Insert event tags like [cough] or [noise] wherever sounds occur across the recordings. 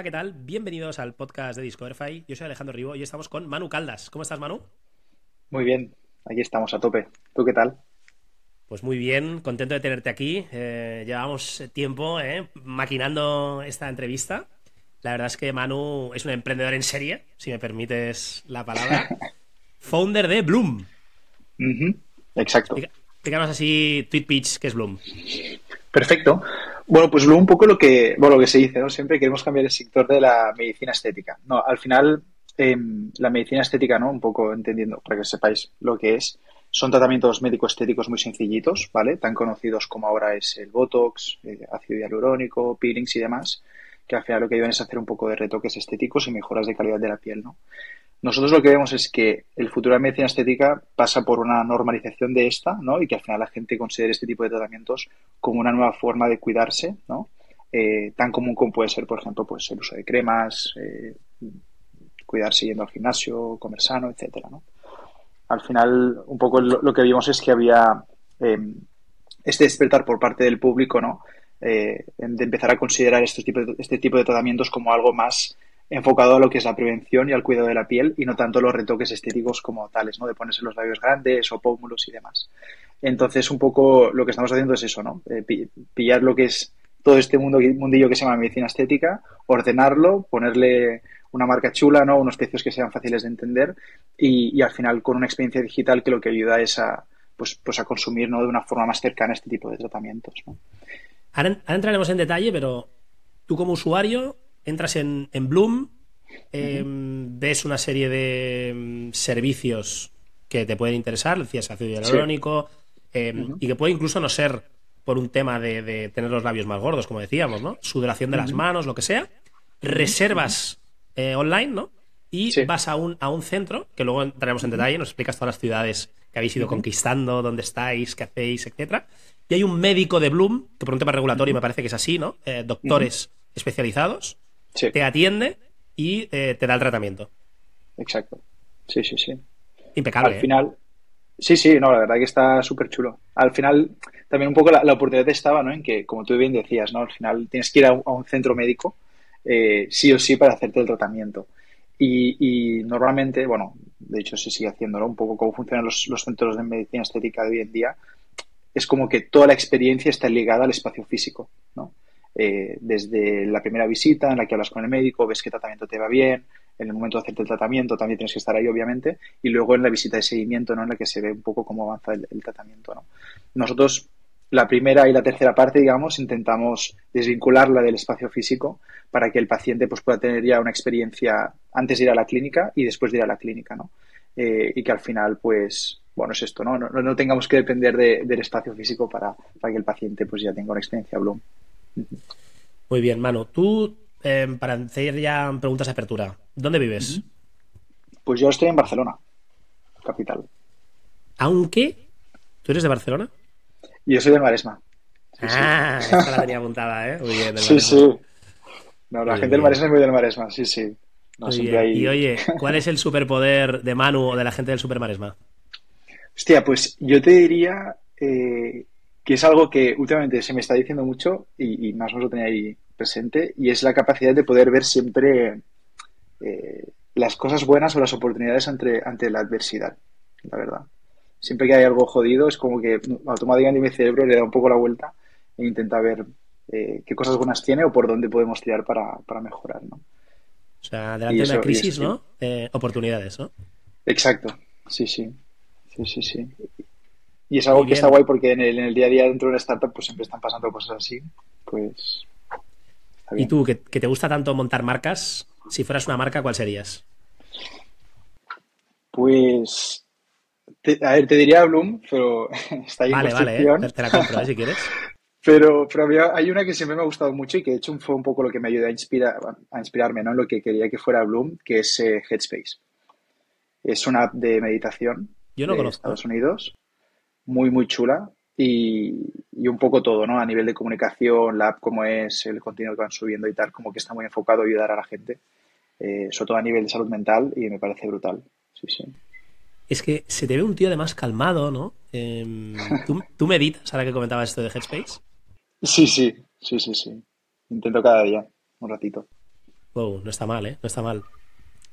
Hola, ¿qué tal? Bienvenidos al podcast de Discoverify. Yo soy Alejandro Ribo y estamos con Manu Caldas. ¿Cómo estás, Manu? Muy bien, aquí estamos a tope. ¿Tú qué tal? Pues muy bien, contento de tenerte aquí. Eh, llevamos tiempo eh, maquinando esta entrevista. La verdad es que Manu es un emprendedor en serie, si me permites la palabra. [laughs] Founder de Bloom. Exacto. Explícanos así, tweet pitch, ¿qué es Bloom? Perfecto. Bueno, pues Bloom un poco lo que, bueno, lo que se dice, ¿no? Siempre queremos cambiar el sector de la medicina estética. No, al final, em, la medicina estética, ¿no? Un poco entendiendo, para que sepáis lo que es, son tratamientos médico-estéticos muy sencillitos, ¿vale? Tan conocidos como ahora es el Botox, eh, ácido hialurónico, peelings y demás, que al final lo que ayudan es hacer un poco de retoques estéticos y mejoras de calidad de la piel, ¿no? Nosotros lo que vemos es que el futuro de la medicina estética pasa por una normalización de esta, ¿no? Y que al final la gente considere este tipo de tratamientos como una nueva forma de cuidarse, ¿no? Eh, tan común como puede ser, por ejemplo, pues el uso de cremas, eh, cuidarse yendo al gimnasio, comer sano, etcétera, ¿no? Al final, un poco lo, que vimos es que había em, este despertar por parte del público, ¿no? Eh, de empezar a considerar este tipo de, este tipo de tratamientos como algo más enfocado a lo que es la prevención y al cuidado de la piel y no tanto los retoques estéticos como tales, ¿no? De ponerse los labios grandes o pómulos y demás. Entonces, un poco lo que estamos haciendo es eso, ¿no? Eh, pillar lo que es todo este mundo, mundillo que se llama medicina estética, ordenarlo, ponerle una marca chula, ¿no? Unos precios que sean fáciles de entender y, al final con una experiencia digital que lo que ayuda es a, pues, pues a consumir, ¿no? De una forma más cercana este tipo de tratamientos. Ahora, entraremos en detalle, pero tú como usuario entras en, Bloom, em, ves una serie de em, servicios que te pueden interesar, decías ácido hialurónico, em, y que puede incluso no ser por un tema de, tener los labios más gordos, como decíamos, ¿no? Sudoración de las manos, lo que sea. Reservas eh, online, ¿no? Y vas a un, a un centro, que luego entraremos en detalle, nos explicas todas las ciudades que habéis ido conquistando, dónde estáis, qué hacéis, etcétera. Y hay un médico de Bloom, que por un tema regulatorio me parece que es así, ¿no? Eh, doctores especializados, te atiende y eh, te da el tratamiento. Exacto. Sí, sí, sí. Impecable. Al ¿eh? final, sí, sí, no, la verdad que está súper chulo. Al final, también un poco la, oportunidad estaba, ¿no? En que, como tú bien decías, ¿no? Al final tienes que ir a un, centro médico, eh, sí o sí, para hacerte el tratamiento. Y, normalmente, bueno, de hecho se sigue haciéndolo, un poco cómo funcionan los, los centros de medicina estética de hoy en día, es como que toda la experiencia está ligada al espacio físico, ¿no? Eh, desde la primera visita en la que hablas con el médico, ves qué tratamiento te va bien, en el momento de hacerte el tratamiento también tienes que estar ahí, obviamente, y luego en la visita de seguimiento, ¿no? En la que se ve un poco cómo avanza el, tratamiento, ¿no? Nosotros, la primera y la tercera parte, digamos, intentamos desvincularla del espacio físico para que el paciente pues, pueda tener ya una experiencia antes de ir a la clínica y después de ir a la clínica, ¿no? Eh, y que al final, pues, bueno, es esto, ¿no? No, tengamos que depender del espacio físico para, para, que el paciente pues ya tenga una experiencia Bloom. Muy bien, Manu. Tú, em, para hacer ya preguntas de apertura, ¿dónde vives? Pues yo estoy en Barcelona, capital. Aunque, ¿tú eres de Barcelona? Yo soy de Maresma. ah, esta la tenía [laughs] apuntada, ¿eh? Muy bien, sí, sí. No, la gente del Maresma es muy del Maresma, sí, sí. Y oye, [laughs] ¿cuál es el superpoder de Manu o de la gente del Super Maresma? Hostia, pues yo te diría eh, que es algo que últimamente se me está diciendo mucho y, más o menos lo tenía ahí presente, y es la capacidad de poder ver siempre eh, las cosas buenas o las oportunidades ante, ante la adversidad, la verdad. Siempre que hay algo jodido es como que automáticamente mi cerebro le da un poco la vuelta e intenta ver eh, qué cosas buenas tiene o por dónde podemos tirar para, mejorar, ¿no? O sea, delante de una crisis, ¿no? Eh, oportunidades, ¿no? Exacto, sí, sí. Sí, sí, sí. Y es algo que está guay porque en el, en el, día a día dentro de una startup pues siempre están pasando cosas así. Pues. ¿Y tú, que, te gusta tanto montar marcas? Si fueras una marca, ¿cuál serías? Pues. a ver, te diría Bloom, pero [laughs] está ahí Vale, vale, eh, te la compro, ¿eh? si quieres. [laughs] Pero, pero hay una que siempre me ha gustado mucho y que de hecho fue un poco lo que me ayudó a, inspirar, a inspirarme ¿no? en lo que quería que fuera Bloom, que es eh, Headspace. Es una app de meditación Yo no de conozco. Estados Unidos muy, muy chula y, un poco todo, ¿no? A nivel de comunicación, la app como es, el contenido que van subiendo y tal, como que está muy enfocado a ayudar a la gente, eh, sobre todo a nivel de salud mental y me parece brutal. Sí, sí. Es que se te ve un tío además calmado, ¿no? Em, [laughs] ¿tú, ¿tú, meditas ahora que comentabas esto de Headspace? Sí, sí, sí, sí, sí. Intento cada día, un ratito. Wow, no está mal, ¿eh? No está mal.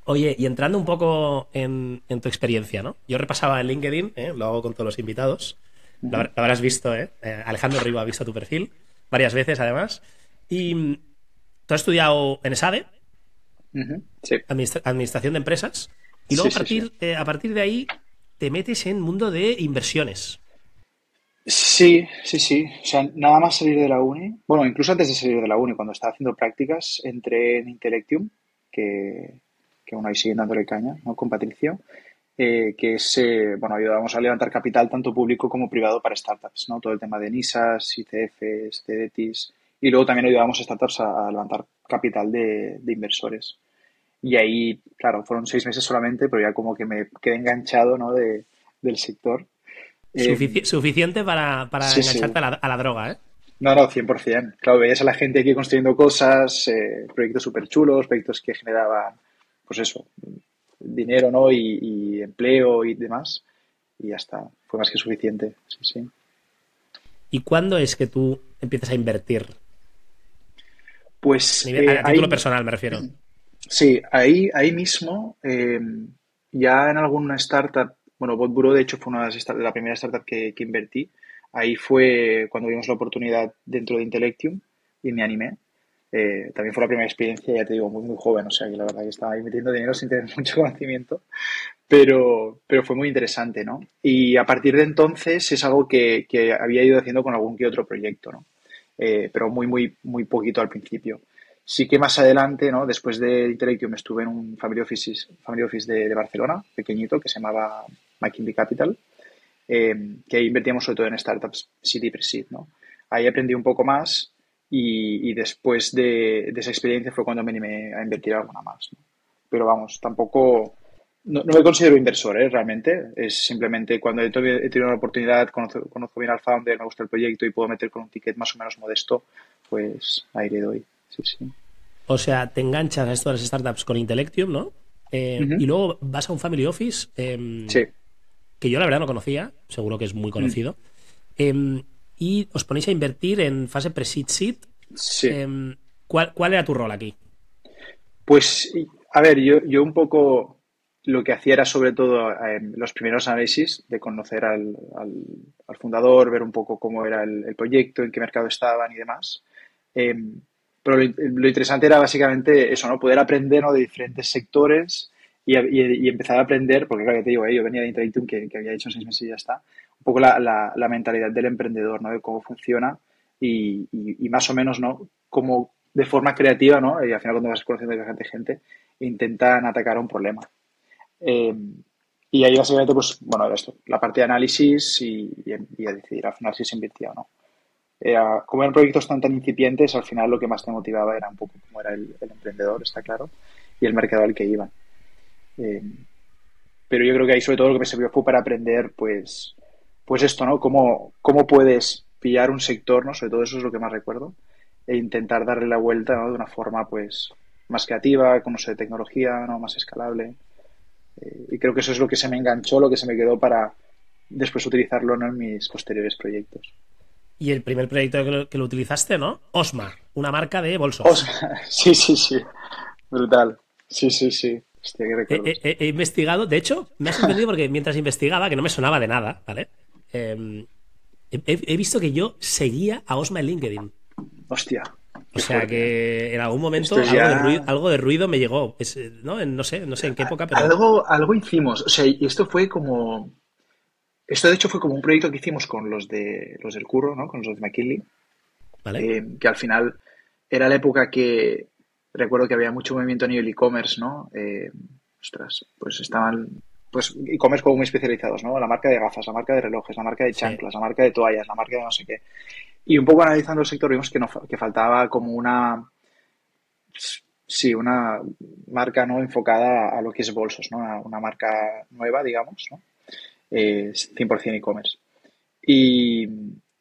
Oye, y entrando un poco en, tu experiencia, ¿no? Yo repasaba en LinkedIn, ¿eh? lo hago con todos los invitados. Lo, habrás visto, ¿eh? ¿eh? Alejandro Riva ha visto tu perfil varias veces, además. Y mm, tú has estudiado en ESADE, sí. Administración de Empresas, y luego a, partir, eh, a partir de ahí te metes en mundo de inversiones. Sí, sí, sí. O sea, nada más salir de la uni. Bueno, incluso antes de salir de la uni, cuando estaba haciendo prácticas, entré en Intellectium, que, que aún ahí siguen dándole caña, ¿no? Con Patricio, eh, que es, eh, bueno, ayudamos a levantar capital tanto público como privado para startups, ¿no? Todo el tema de NISAs, ICFs, CDTs, y luego también ayudamos a startups a, levantar capital de, de, inversores. Y ahí, claro, fueron seis meses solamente, pero ya como que me quedé enganchado, ¿no? De, del sector eh, suficiente para, para engancharte A, la, droga, ¿eh? No, no, 100%. Claro, veías a la gente aquí construyendo cosas, eh, proyectos súper chulos, proyectos que generaban, pues eso, dinero, ¿no? Y, empleo y demás. Y ya está. Fue más que suficiente. Sí, sí. ¿Y cuándo es que tú empiezas a invertir? Pues. A, eh, título personal, me refiero. [clears throat] Sí, ahí, ahí mismo, ya en alguna startup bueno, Botburo, de hecho, fue una de la primera startup que, invertí. Ahí fue cuando vimos la oportunidad dentro de Intellectium y me animé. Eh, también fue la primera experiencia, ya te digo, muy, muy joven, o sea, que la verdad que estaba ahí metiendo dinero sin tener [laughs] mucho conocimiento, pero, pero fue muy interesante, ¿no? Y a partir de entonces es algo que, había ido haciendo con algún que otro proyecto, ¿no? Eh, pero muy, muy, muy poquito al principio. Sí que más adelante, ¿no? después de Intellectium, estuve en un family office, family office de, Barcelona, pequeñito, que se llamaba McKinsey Capital, eh, que ahí invertíamos sobre todo en startups seed y pre-seed. ¿no? Ahí aprendí un poco más y, después de, esa experiencia fue cuando me animé a invertir alguna más. Pero vamos, tampoco... No, me considero inversor, ¿eh? realmente. Es simplemente cuando he, tenido la oportunidad, conozco, conozco bien al founder, me gusta el proyecto y puedo meter con un ticket más o menos modesto, pues ahí le doy. O sea, te enganchas a estas las startups con Intellectium, ¿no? Eh, y luego vas a un family office em, que yo la verdad no conocía, seguro que es muy conocido. Em, y os ponéis a invertir en fase pre-seed seed. Sí. Em, ¿cuál, era tu rol aquí? Pues, a ver, yo, yo un poco lo que hacía era sobre todo los primeros análisis de conocer al, fundador, ver un poco cómo era el, proyecto, en qué mercado estaban y demás. Pero lo, interesante era básicamente eso, ¿no? Poder aprender de diferentes sectores y, empezar a aprender, porque claro, que te digo, ¿eh? yo venía de Intellectum que, había hecho seis meses y ya está, poco la, mentalidad del emprendedor, ¿no? De cómo funciona y, más o menos, ¿no? Cómo de forma creativa, ¿no? Y al final cuando vas conociendo bastante gente, intentan atacar un problema. Eh, y ahí básicamente, pues, bueno, esto, la parte de análisis y, a decidir al final si se invirtió o no como eran proyectos tan tan incipientes, al final lo que más te motivaba era un poco cómo era el, emprendedor, está claro, y el mercado al que iban. Eh, pero yo creo que ahí sobre todo lo que me sirvió fue para aprender, pues, pues esto, ¿no? Cómo, cómo puedes pillar un sector, ¿no? Sobre todo eso es lo que más recuerdo, e intentar darle la vuelta, ¿no? De una forma, pues, más creativa, con uso de tecnología, ¿no? Más escalable. Eh, y creo que eso es lo que se me enganchó, lo que se me quedó para después utilizarlo en mis posteriores proyectos. Y el primer proyecto que lo, utilizaste, ¿no? Osma, una marca de bolsos. [laughs] Sí, sí, sí. Brutal. Sí, sí, sí. he, investigado, de hecho, me ha sorprendido porque mientras investigaba, que no me sonaba de nada, ¿vale? Em, he, visto que yo seguía a Osma en LinkedIn. Hostia. O sea que en algún momento algo, de ruido, me llegó. ¿no? no sé, no sé en qué época, pero. Algo, algo hicimos. O sea, y esto fue como esto de hecho fue como un proyecto que hicimos con los de los del curro, ¿no? Con los de McKinley. Vale. Eh, que al final era la época que recuerdo que había mucho movimiento a nivel e-commerce, ¿no? Eh, ostras, pues estaban pues e-commerce como muy especializados, ¿no? La marca de gafas, la marca de relojes, la marca de chanclas, la marca de toallas, la marca de no sé qué. Y un poco analizando el sector vimos que, no, que faltaba como una sí, una marca no enfocada a lo que es bolsos, ¿no? Una, una marca nueva, digamos, ¿no? es 100% e-commerce. Y,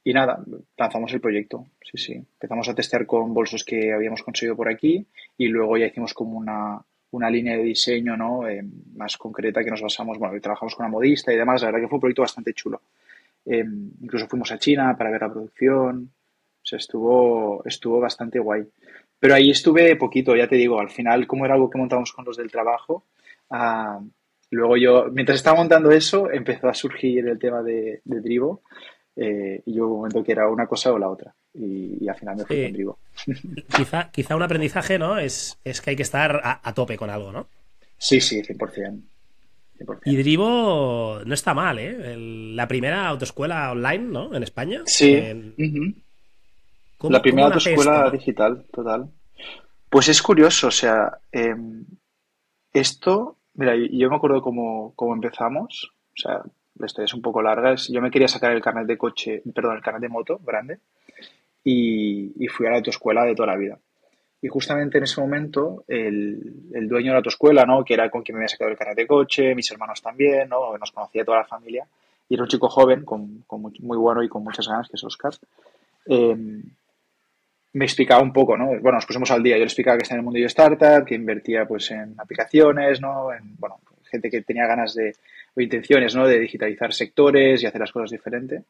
y, nada, lanzamos el proyecto, sí, sí. Empezamos a testear con bolsos que habíamos conseguido por aquí y luego ya hicimos como una, una línea de diseño ¿no? Eh, más concreta que nos basamos, bueno, trabajamos con una modista y demás, la verdad que fue un proyecto bastante chulo. Eh, incluso fuimos a China para ver la producción, o sea, estuvo, estuvo bastante guay. Pero ahí estuve poquito, ya te digo, al final, como era algo que montamos con los del trabajo, ah, luego yo, mientras estaba montando eso, empezó a surgir el tema de, de Drivo eh, y yo un momento que era una cosa o la otra. Y, al final me fui con Drivo. Quizá, quizá un aprendizaje, ¿no? Es, es que hay que estar a, tope con algo, ¿no? Sí, sí, 100%. Y Drivo no está mal, ¿eh? la primera autoescuela online, ¿no? En España. Sí. la primera autoescuela digital, total. Pues es curioso, o sea, em, esto, mira, yo me acuerdo cómo, cómo empezamos, o sea, la historia es un poco larga, yo me quería sacar el carnet de coche, perdón, el carnet de moto grande y, fui a la autoescuela de toda la vida. Y justamente en ese momento, el, el, dueño de la autoescuela, ¿no? que era con quien me había sacado el carnet de coche, mis hermanos también, ¿no? nos conocía toda la familia, y era un chico joven, con, con muy, bueno y con muchas ganas, que es Oscar, em, me explicaba un poco, ¿no? Bueno, nos pusimos al día, yo le explicaba que está en el mundo de startup, que invertía pues en aplicaciones, ¿no? En, bueno, gente que tenía ganas de, o intenciones, ¿no? De digitalizar sectores y hacer las cosas diferente.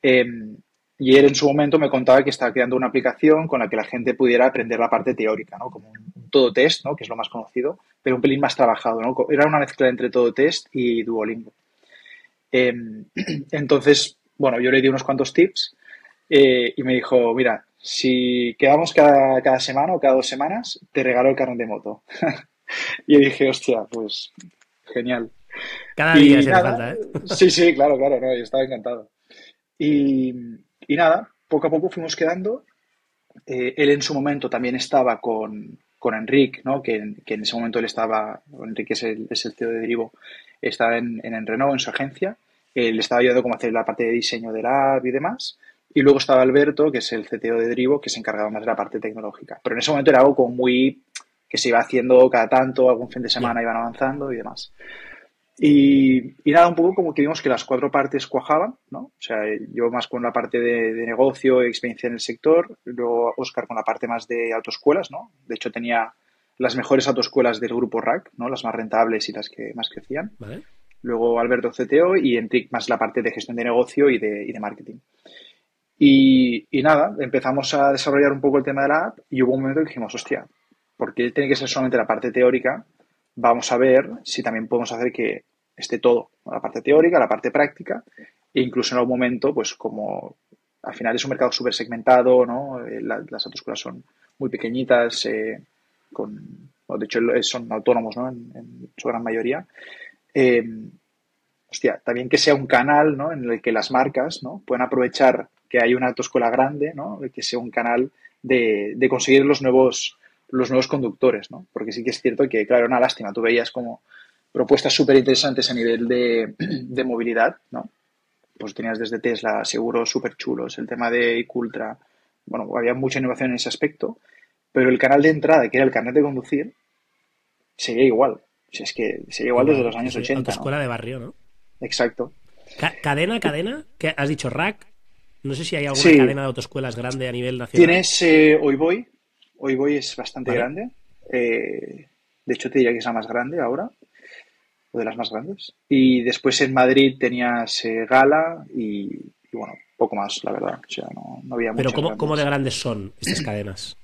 Em, y él en su momento me contaba que estaba creando una aplicación con la que la gente pudiera aprender la parte teórica, ¿no? Como un, todo test, ¿no? Que es lo más conocido, pero un pelín más trabajado, ¿no? Era una mezcla entre todo test y Duolingo. Em, [clears throat] entonces, bueno, yo le di unos cuantos tips eh, y me dijo, mira, si quedamos cada, cada, semana o cada dos semanas, te regalo el carnet de moto. [laughs] y yo dije, hostia, pues genial. Cada día se falta, ¿eh? Sí, sí, claro, claro, no, yo estaba encantado. Y, y nada, poco a poco fuimos quedando. Eh, él en su momento también estaba con, con Enrique, ¿no? que, que, en ese momento él estaba, Enrique es el, es el CEO de Derivo, estaba en, en Renault, en su agencia. Él estaba ayudando cómo hacer la parte de diseño de la app y demás. Y luego estaba Alberto, que es el CTO de Drivo, que se encargaba más de la parte tecnológica. Pero en ese momento era algo como muy que se iba haciendo cada tanto, algún fin de semana iban avanzando y demás. Y, nada, un poco como que vimos que las cuatro partes cuajaban, ¿no? O sea, yo más con la parte de, negocio, experiencia en el sector, luego Oscar con la parte más de autoescuelas, ¿no? De hecho, tenía las mejores autoescuelas del grupo RAC, ¿no? Las más rentables y las que más crecían. Luego Alberto CTO y Enric más la parte de gestión de negocio y de, y de marketing. Y, y, nada, empezamos a desarrollar un poco el tema de la app y hubo un momento que dijimos, hostia, porque tiene que ser solamente la parte teórica? Vamos a ver si también podemos hacer que esté todo, la parte teórica, la parte práctica, e incluso en algún momento, pues como al final es un mercado súper segmentado, ¿no? Eh, las autoescuelas son muy pequeñitas, eh, con, de hecho son autónomos, ¿no? En, su gran mayoría. Eh, hostia, también que sea un canal, ¿no? En el que las marcas, ¿no? Puedan aprovechar que hay una autoescuela grande, ¿no? Que sea un canal de, de conseguir los nuevos, los nuevos conductores, ¿no? Porque sí que es cierto que, claro, una lástima, tú veías como propuestas súper interesantes a nivel de, movilidad, ¿no? Pues tenías desde Tesla seguros súper chulos, el tema de Icultra, bueno, había mucha innovación en ese aspecto, pero el canal de entrada, que era el carnet de conducir, seguía igual. Sea, es que seguía igual desde los años 80. escuela de barrio, ¿no? Exacto. cadena, cadena, ¿Qué has dicho rack. No sé si hay alguna cadena de autoescuelas grande a nivel nacional. Tienes eh, Hoy Voy. Hoy Voy es bastante grande. Eh, de hecho, te diría que es la más grande ahora o de las más grandes. Y después en Madrid tenías eh, Gala y, bueno, poco más, la verdad. O sea, no, no había Pero ¿cómo, ¿cómo, de grandes son estas cadenas?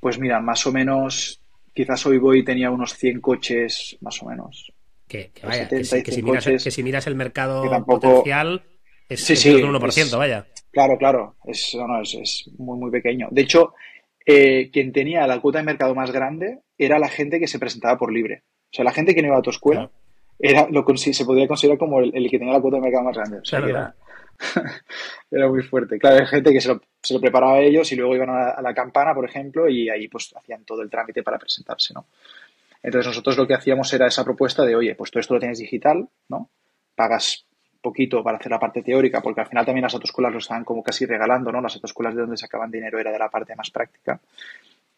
Pues mira, más o menos, quizás hoy voy tenía unos 100 coches, más o menos. Que, vaya, que, si, miras, el mercado potencial, es, sí, sí, 1%, vaya. Claro, claro, es, no, es, es, muy, muy pequeño. De hecho, eh, quien tenía la cuota de mercado más grande era la gente que se presentaba por libre. O sea, la gente que no iba a tu escuela era, lo, se podría considerar como el, que tenía la cuota de mercado más grande. O sea, era, [laughs] era, muy fuerte. Claro, hay gente que se lo, se lo preparaba a ellos y luego iban a la, campana, por ejemplo, y ahí pues hacían todo el trámite para presentarse, ¿no? Entonces nosotros lo que hacíamos era esa propuesta de, oye, pues todo esto lo tienes digital, ¿no? Pagas poquito para hacer la parte teórica, porque al final también las autoescuelas lo estaban como casi regalando, ¿no? Las autoescuelas de donde sacaban dinero era de la parte más práctica.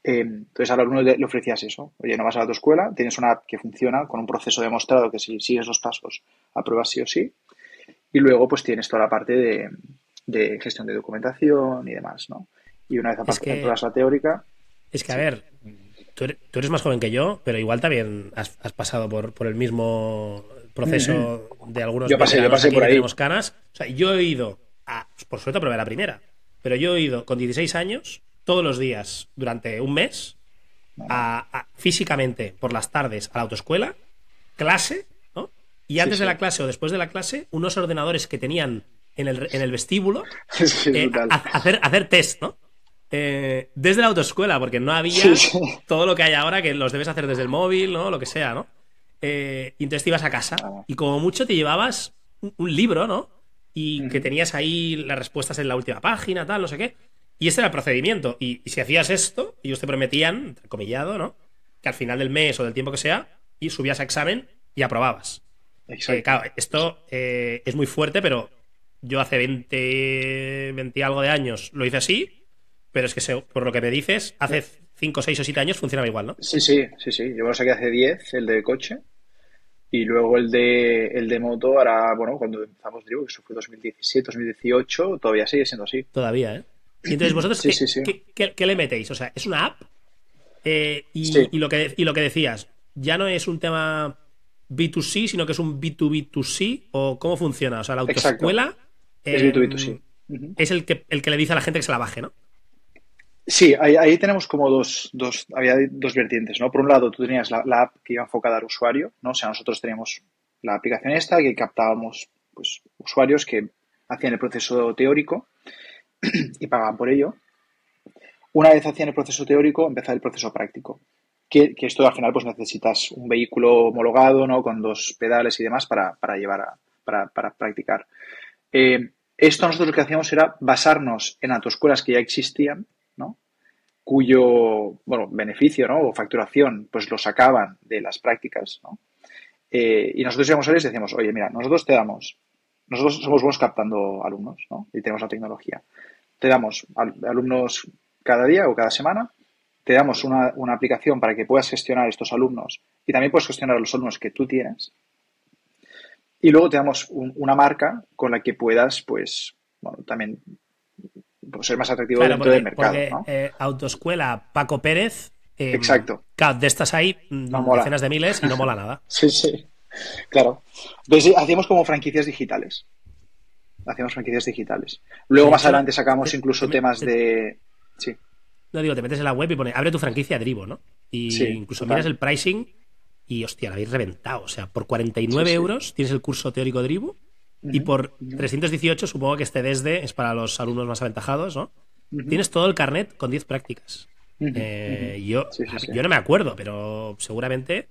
Eh, entonces al alumno le, ofrecías eso. Oye, no vas a tu escuela, tienes una app que funciona con un proceso demostrado que si sigues los pasos apruebas sí o sí. Y luego pues tienes toda la parte de, gestión de documentación y demás, ¿no? Y una vez aparte la teórica... Es que, a ver, tú eres, más joven que yo, pero igual también has, pasado por, por, el mismo proceso de algunos... Yo pasé, yo pasé por ahí. canas. O sea, yo he ido, a, por suerte probé la primera, pero yo he ido con 16 años todos los días durante un mes, físicamente por las tardes a la autoescuela, clase, ¿no? Y antes de la clase o después de la clase, unos ordenadores que tenían en el, en el vestíbulo, [laughs] eh, hacer, hacer test, ¿no? Eh, desde la autoescuela, porque no había todo lo que hay ahora que los debes hacer desde el móvil, ¿no? Lo que sea, ¿no? Eh, y entonces te ibas a casa ah. y como mucho te llevabas un, libro, ¿no? Y que tenías ahí las respuestas en la última página, tal, no sé qué. Y ese era el procedimiento. Y, si hacías esto, ellos te prometían, comillado, ¿no? Que al final del mes o del tiempo que sea, y subías a examen y aprobabas. Eh, claro, esto es muy fuerte, pero yo hace 20, 20 algo de años lo hice así pero es que por lo que me dices, hace 5, 6 o 7 años funcionaba igual, ¿no? Sí, sí, sí, sí. Yo lo saqué hace 10, el de coche. Y luego el de, el de moto, ahora, bueno, cuando empezamos digo que eso fue 2017, 2018, todavía sigue siendo así. Todavía, ¿eh? Y entonces, ¿vosotros qué, le metéis? O sea, ¿es una app? Eh, y, lo que, y lo que decías, ya no es un tema B2C, sino que es un B2B2C, o cómo funciona? O sea, la autoescuela es B2B2C. Em, es el que, el que le dice a la gente que se la baje, ¿no? Sí, ahí, tenemos como dos, dos, había dos vertientes, ¿no? Por un lado, tú tenías la, app que iba enfocada al usuario, ¿no? O sea, nosotros teníamos la aplicación esta que captábamos, pues, usuarios que hacían el proceso teórico [clears throat] y pagaban por ello. Una vez hacían el proceso teórico, empezaba el proceso práctico. Que, esto al final, pues necesitas un vehículo homologado, ¿no? Con dos pedales y demás para, llevar a, para, practicar. Eh, esto nosotros lo que hacíamos era basarnos en autoescuelas que ya existían cuyo bueno, beneficio ¿no? o facturación pues lo sacaban de las prácticas. ¿no? Eh, y nosotros íbamos a ellos y decíamos, oye, mira, nosotros te damos, nosotros somos buenos captando alumnos ¿no? y tenemos la tecnología. Te damos alumnos cada día o cada semana, te damos una, aplicación para que puedas gestionar estos alumnos y también puedes gestionar los alumnos que tú tienes. Y luego te damos una marca con la que puedas, pues, bueno, también pues, ser más atractivo dentro del mercado. Eh, autoescuela Paco Pérez. Em, Exacto. Claro, de estas hay mm, decenas de miles y no mola nada. [laughs] sí, sí. Claro. Entonces hacíamos como franquicias digitales. Hacíamos franquicias digitales. Luego más adelante sacamos incluso temas de. Sí. No digo, te metes en la web y pone, abre tu franquicia Drivo, ¿no? Y incluso miras el pricing y hostia, la habéis reventado. O sea, por 49 euros tienes el curso teórico Drivo y por 318, supongo que este desde es para los alumnos más aventajados, ¿no? Tienes todo el carnet con 10 prácticas. Eh, yo, yo no me acuerdo, pero seguramente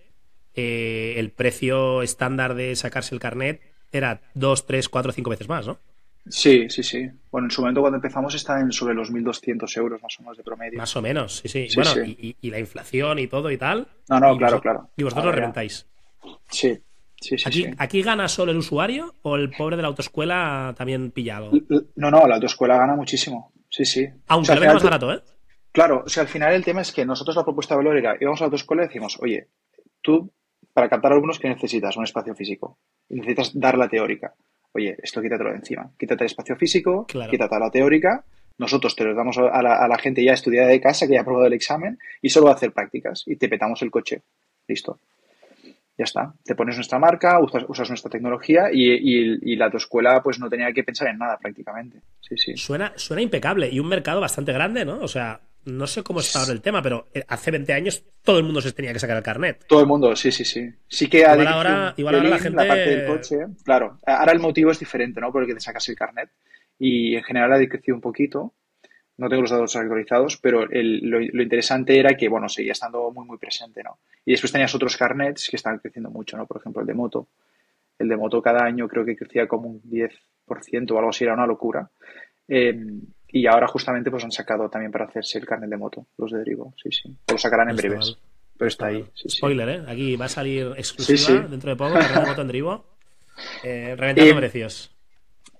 eh, el precio estándar de sacarse el carnet era 2, 3, 4, 5 veces más, ¿no? Sí, sí, sí. Bueno, en su momento cuando empezamos está en sobre los 1.200 euros más o menos de promedio. Más o menos, sí, sí. bueno, y, la inflación y todo y tal. No, no, claro, claro. Y vosotros lo reventáis. Sí, aquí, gana solo el usuario o el pobre de la autoescuela también pillado? No, no, la autoescuela gana muchísimo. Sí, sí. Aunque o más barato, ¿eh? Claro, o sea, al final el tema es que nosotros la propuesta de valor era, íbamos a la autoescuela y decimos, oye, tú, para captar alumnos, ¿qué necesitas? Un espacio físico. necesitas dar la teórica. Oye, esto quítatelo de encima. Quítate el espacio físico, quítate la teórica. Nosotros te lo damos a la, a la gente ya estudiada de casa, que ya ha aprobado el examen, y solo va a hacer prácticas. Y te petamos el coche. Listo ya está. Te pones nuestra marca, usas, nuestra tecnología y, la tu escuela pues no tenía que pensar en nada prácticamente. Sí, sí. Suena, suena impecable y un mercado bastante grande, ¿no? O sea, no sé cómo está ahora el tema, pero eh, hace 20 años todo el mundo se tenía que sacar el carnet. Todo el mundo, sí, sí, sí. Sí que igual ahora, igual ahora la gente... La parte del coche, claro. Ahora el motivo es diferente, ¿no? Por el que te sacas el carnet. Y en general ha decrecido un poquito no tengo los datos actualizados, pero lo, interesante era que, bueno, seguía estando muy, muy presente, ¿no? Y después tenías otros carnets que estaban creciendo mucho, ¿no? Por ejemplo, el de moto. El de moto cada año creo que crecía como un 10% o algo así, era una locura. Eh, y ahora justamente pues han sacado también para hacerse el carnet de moto, los de Drivo, sí, sí. Lo sacarán en breves. Pero está ahí. Spoiler, ¿eh? Aquí va a salir exclusiva dentro de poco, carnet de moto en Drivo. [laughs] Eh, reventando precios.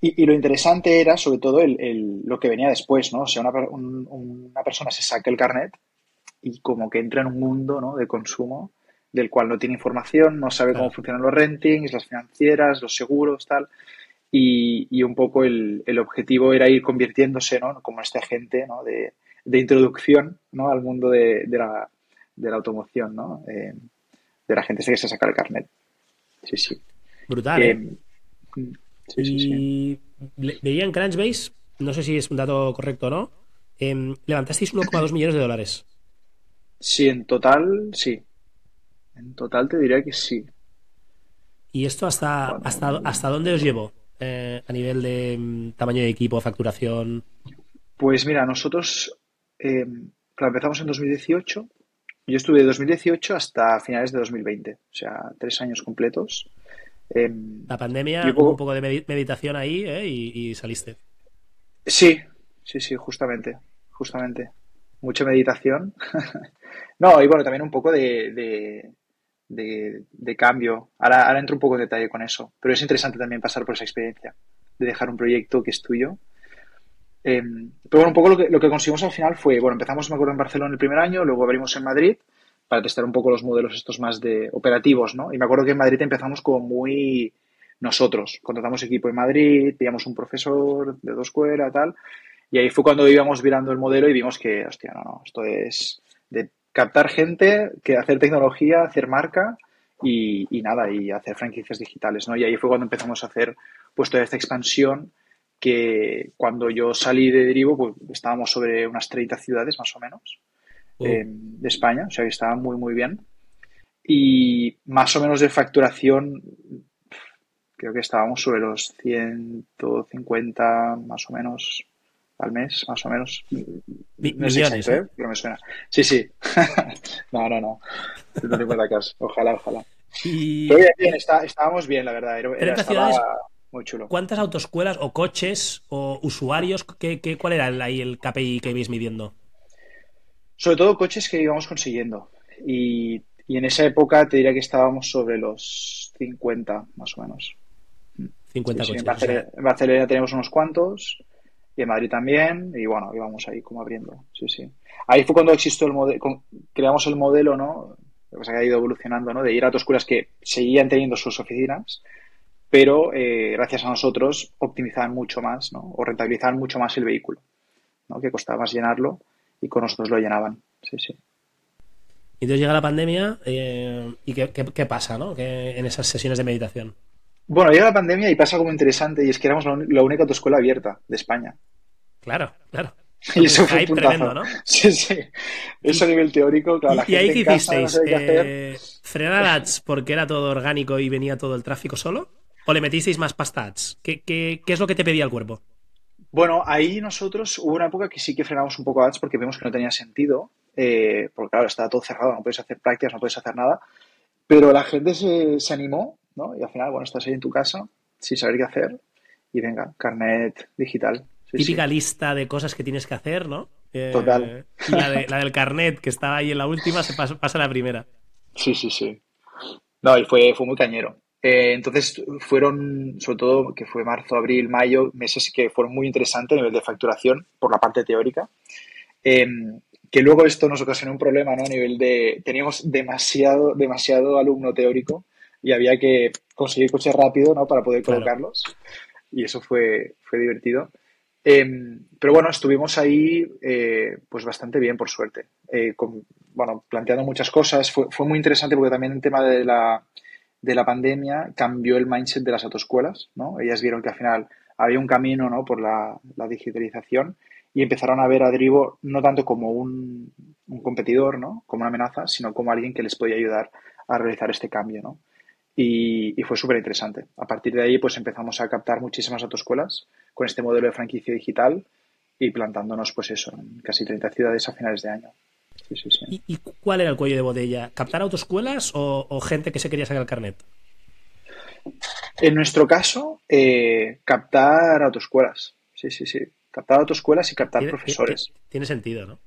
Y, lo interesante era, sobre todo, el, lo que venía después, ¿no? O sea, una, una, persona se saca el carnet y como que entra en un mundo ¿no? de consumo del cual no tiene información, no sabe cómo funcionan los rentings, las financieras, los seguros, tal. Y, y un poco el, el, objetivo era ir convirtiéndose, ¿no? Como este agente, ¿no? De, de introducción, ¿no? Al mundo de, de, la, de la, automoción, ¿no? Eh, de la gente que se saca el carnet. Sí, sí. Brutal. ¿eh? y veía en Crunchbase, no sé si es un dato correcto o no, Em, levantasteis 1,2 millones de dólares. Sí, en total, sí. En total te diría que sí. ¿Y esto hasta, hasta, hasta dónde os llevó? Eh, a nivel de mm, tamaño de equipo, facturación. Pues mira, nosotros, eh, empezamos en 2018. Yo estuve de 2018 hasta finales de 2020, o sea, tres años completos. Em, la pandemia, un poco de meditación ahí ¿eh? y, saliste. Sí, sí, sí, justamente, justamente. Mucha meditación. [laughs] no, y bueno, también un poco de, de, cambio. Ahora, ahora entro un poco en detalle con eso, pero es interesante también pasar por esa experiencia de dejar un proyecto que es tuyo. Em, pero bueno, un poco lo que, lo que conseguimos al final fue, bueno, empezamos, me acuerdo, en Barcelona el primer año, luego abrimos en Madrid para testar un poco los modelos estos más de operativos, ¿no? Y me acuerdo que en Madrid empezamos como muy nosotros. Contratamos equipo en Madrid, teníamos un profesor de dos escuela, tal. Y ahí fue cuando íbamos mirando el modelo y vimos que, hostia, no, no, esto es de captar gente, que hacer tecnología, hacer marca y, nada, y hacer franquicias digitales, ¿no? Y ahí fue cuando empezamos a hacer pues toda esta expansión que cuando yo salí de Derivo, pues estábamos sobre unas 30 ciudades más o menos. Oh. Eh, de España, o sea que estaba muy, muy bien. Y más o menos de facturación, creo que estábamos sobre los 150 más o menos al mes, más o menos. millones, ¿eh? Pero me suena. Sí, sí. [laughs] no, no, no. 150 Ojalá, ojalá. Y... Pero bien, estábamos bien, la verdad. Era, estaba muy chulo. ¿Cuántas autoescuelas o coches o usuarios? ¿qué, qué, cuál era ahí el KPI que ibais midiendo? Sobre todo coches que íbamos consiguiendo. Y, en esa época te diría que estábamos sobre los 50, más o menos. 50 coches. en, Barcelona, tenemos unos cuantos y en Madrid también. Y bueno, íbamos ahí como abriendo. Sí, sí. Ahí fue cuando existió el modelo, creamos el modelo, ¿no? Lo que ha ido evolucionando, ¿no? De ir a otras escuelas que seguían teniendo sus oficinas, pero eh, gracias a nosotros optimizaban mucho más, ¿no? O rentabilizaban mucho más el vehículo, ¿no? Que costaba más llenarlo y con nosotros lo llenaban. Sí, sí. Y entonces llega la pandemia eh, y qué, pasa ¿no? en esas sesiones de meditación. Bueno, llega la pandemia y pasa como interesante y es que éramos la única autoescuela abierta de España. Claro, claro. [laughs] Y eso fue un tremendo, ¿no? [laughs] Sí, sí. Eso a nivel teórico, claro. ¿Y, ahí qué hicisteis? Eh, ¿Frenar ads porque era todo orgánico y venía todo el tráfico solo? ¿O le metisteis más pasta ads? ¿Qué, qué es lo que te pedía el cuerpo? Bueno, ahí nosotros hubo una época que sí que frenamos un poco ads porque vimos que no tenía sentido, eh, porque claro, estaba todo cerrado, no puedes hacer prácticas, no puedes hacer nada, pero la gente se, se animó, ¿no? Y al final, bueno, estás ahí en tu casa sin saber qué hacer y venga, carnet digital. Típica lista de cosas que tienes que hacer, ¿no? Eh, Total. la, la, del carnet, que estaba ahí en la última, se pasa, pasa a la primera. Sí, sí, sí. No, y fue, fue muy cañero. Eh, entonces fueron, sobre todo, que fue marzo, abril, mayo, meses que fueron muy interesantes a nivel de facturación por la parte teórica. Em, que luego esto nos ocasionó un problema, ¿no? A nivel de, teníamos demasiado, demasiado alumno teórico y había que conseguir coches rápido, ¿no? Para poder colocarlos. Y eso fue, fue divertido. Em, pero bueno, estuvimos ahí eh, pues bastante bien, por suerte. Eh, bueno, planteando muchas cosas. Fue, fue muy interesante porque también el tema de la, de la pandemia cambió el mindset de las autoescuelas, ¿no? Ellas vieron que al final había un camino, ¿no? Por la, digitalización y empezaron a ver a Drivo no tanto como un, competidor, ¿no? Como una amenaza, sino como alguien que les podía ayudar a realizar este cambio, ¿no? Y, fue súper interesante. A partir de ahí, pues empezamos a captar muchísimas autoescuelas con este modelo de franquicia digital y plantándonos, pues eso, en casi 30 ciudades a finales de año. ¿Y, cuál era el cuello de botella? ¿Captar autoescuelas o, gente que se quería sacar el carnet? En nuestro caso, eh, captar autoescuelas. Sí, sí, sí. Captar autoescuelas y captar profesores. Tiene sentido, ¿no?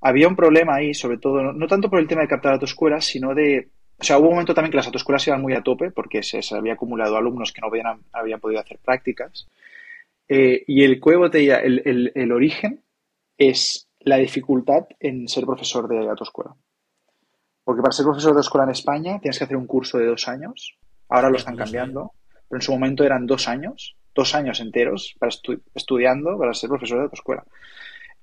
Había un problema ahí, sobre todo, no, tanto por el tema de captar autoescuelas, sino de. O sea, hubo un momento también que las autoescuelas iban muy a tope porque se, había acumulado alumnos que no habían, habían podido hacer prácticas. Eh, y el cuello botella, el, el origen, es la dificultad en ser profesor de autoescuela. Porque para ser profesor de autoescuela en España tienes que hacer un curso de dos años. Ahora lo están cambiando, pero en su momento eran dos años, dos años enteros para estudiando para ser profesor de autoescuela.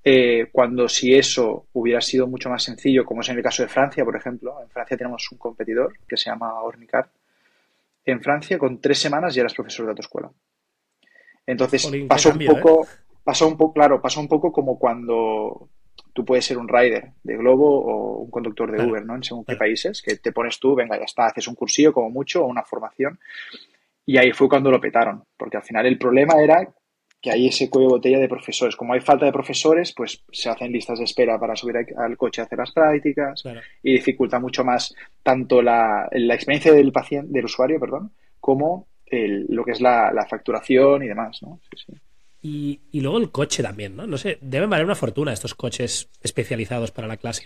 Eh, cuando si eso hubiera sido mucho más sencillo, como es en el caso de Francia, por ejemplo, en Francia tenemos un competidor que se llama Ornicar. En Francia, con tres semanas ya eras profesor de autoescuela. Entonces, pasó un poco, pasó un poco, claro, pasó un poco como cuando tú puedes ser un rider de Globo o un conductor de Uber, ¿no? En según qué países, que te pones tú, venga, ya está, haces un cursillo como mucho o una formación. Y ahí fue cuando lo petaron, porque al final el problema era que hay ese cuello de botella de profesores. Como hay falta de profesores, pues se hacen listas de espera para subir al coche a hacer las prácticas y dificulta mucho más tanto la, experiencia del paciente, del usuario, perdón, como lo que es la, facturación y demás, ¿no? Sí, sí. Y, luego el coche también, ¿no? No sé, deben valer una fortuna estos coches especializados para la clase.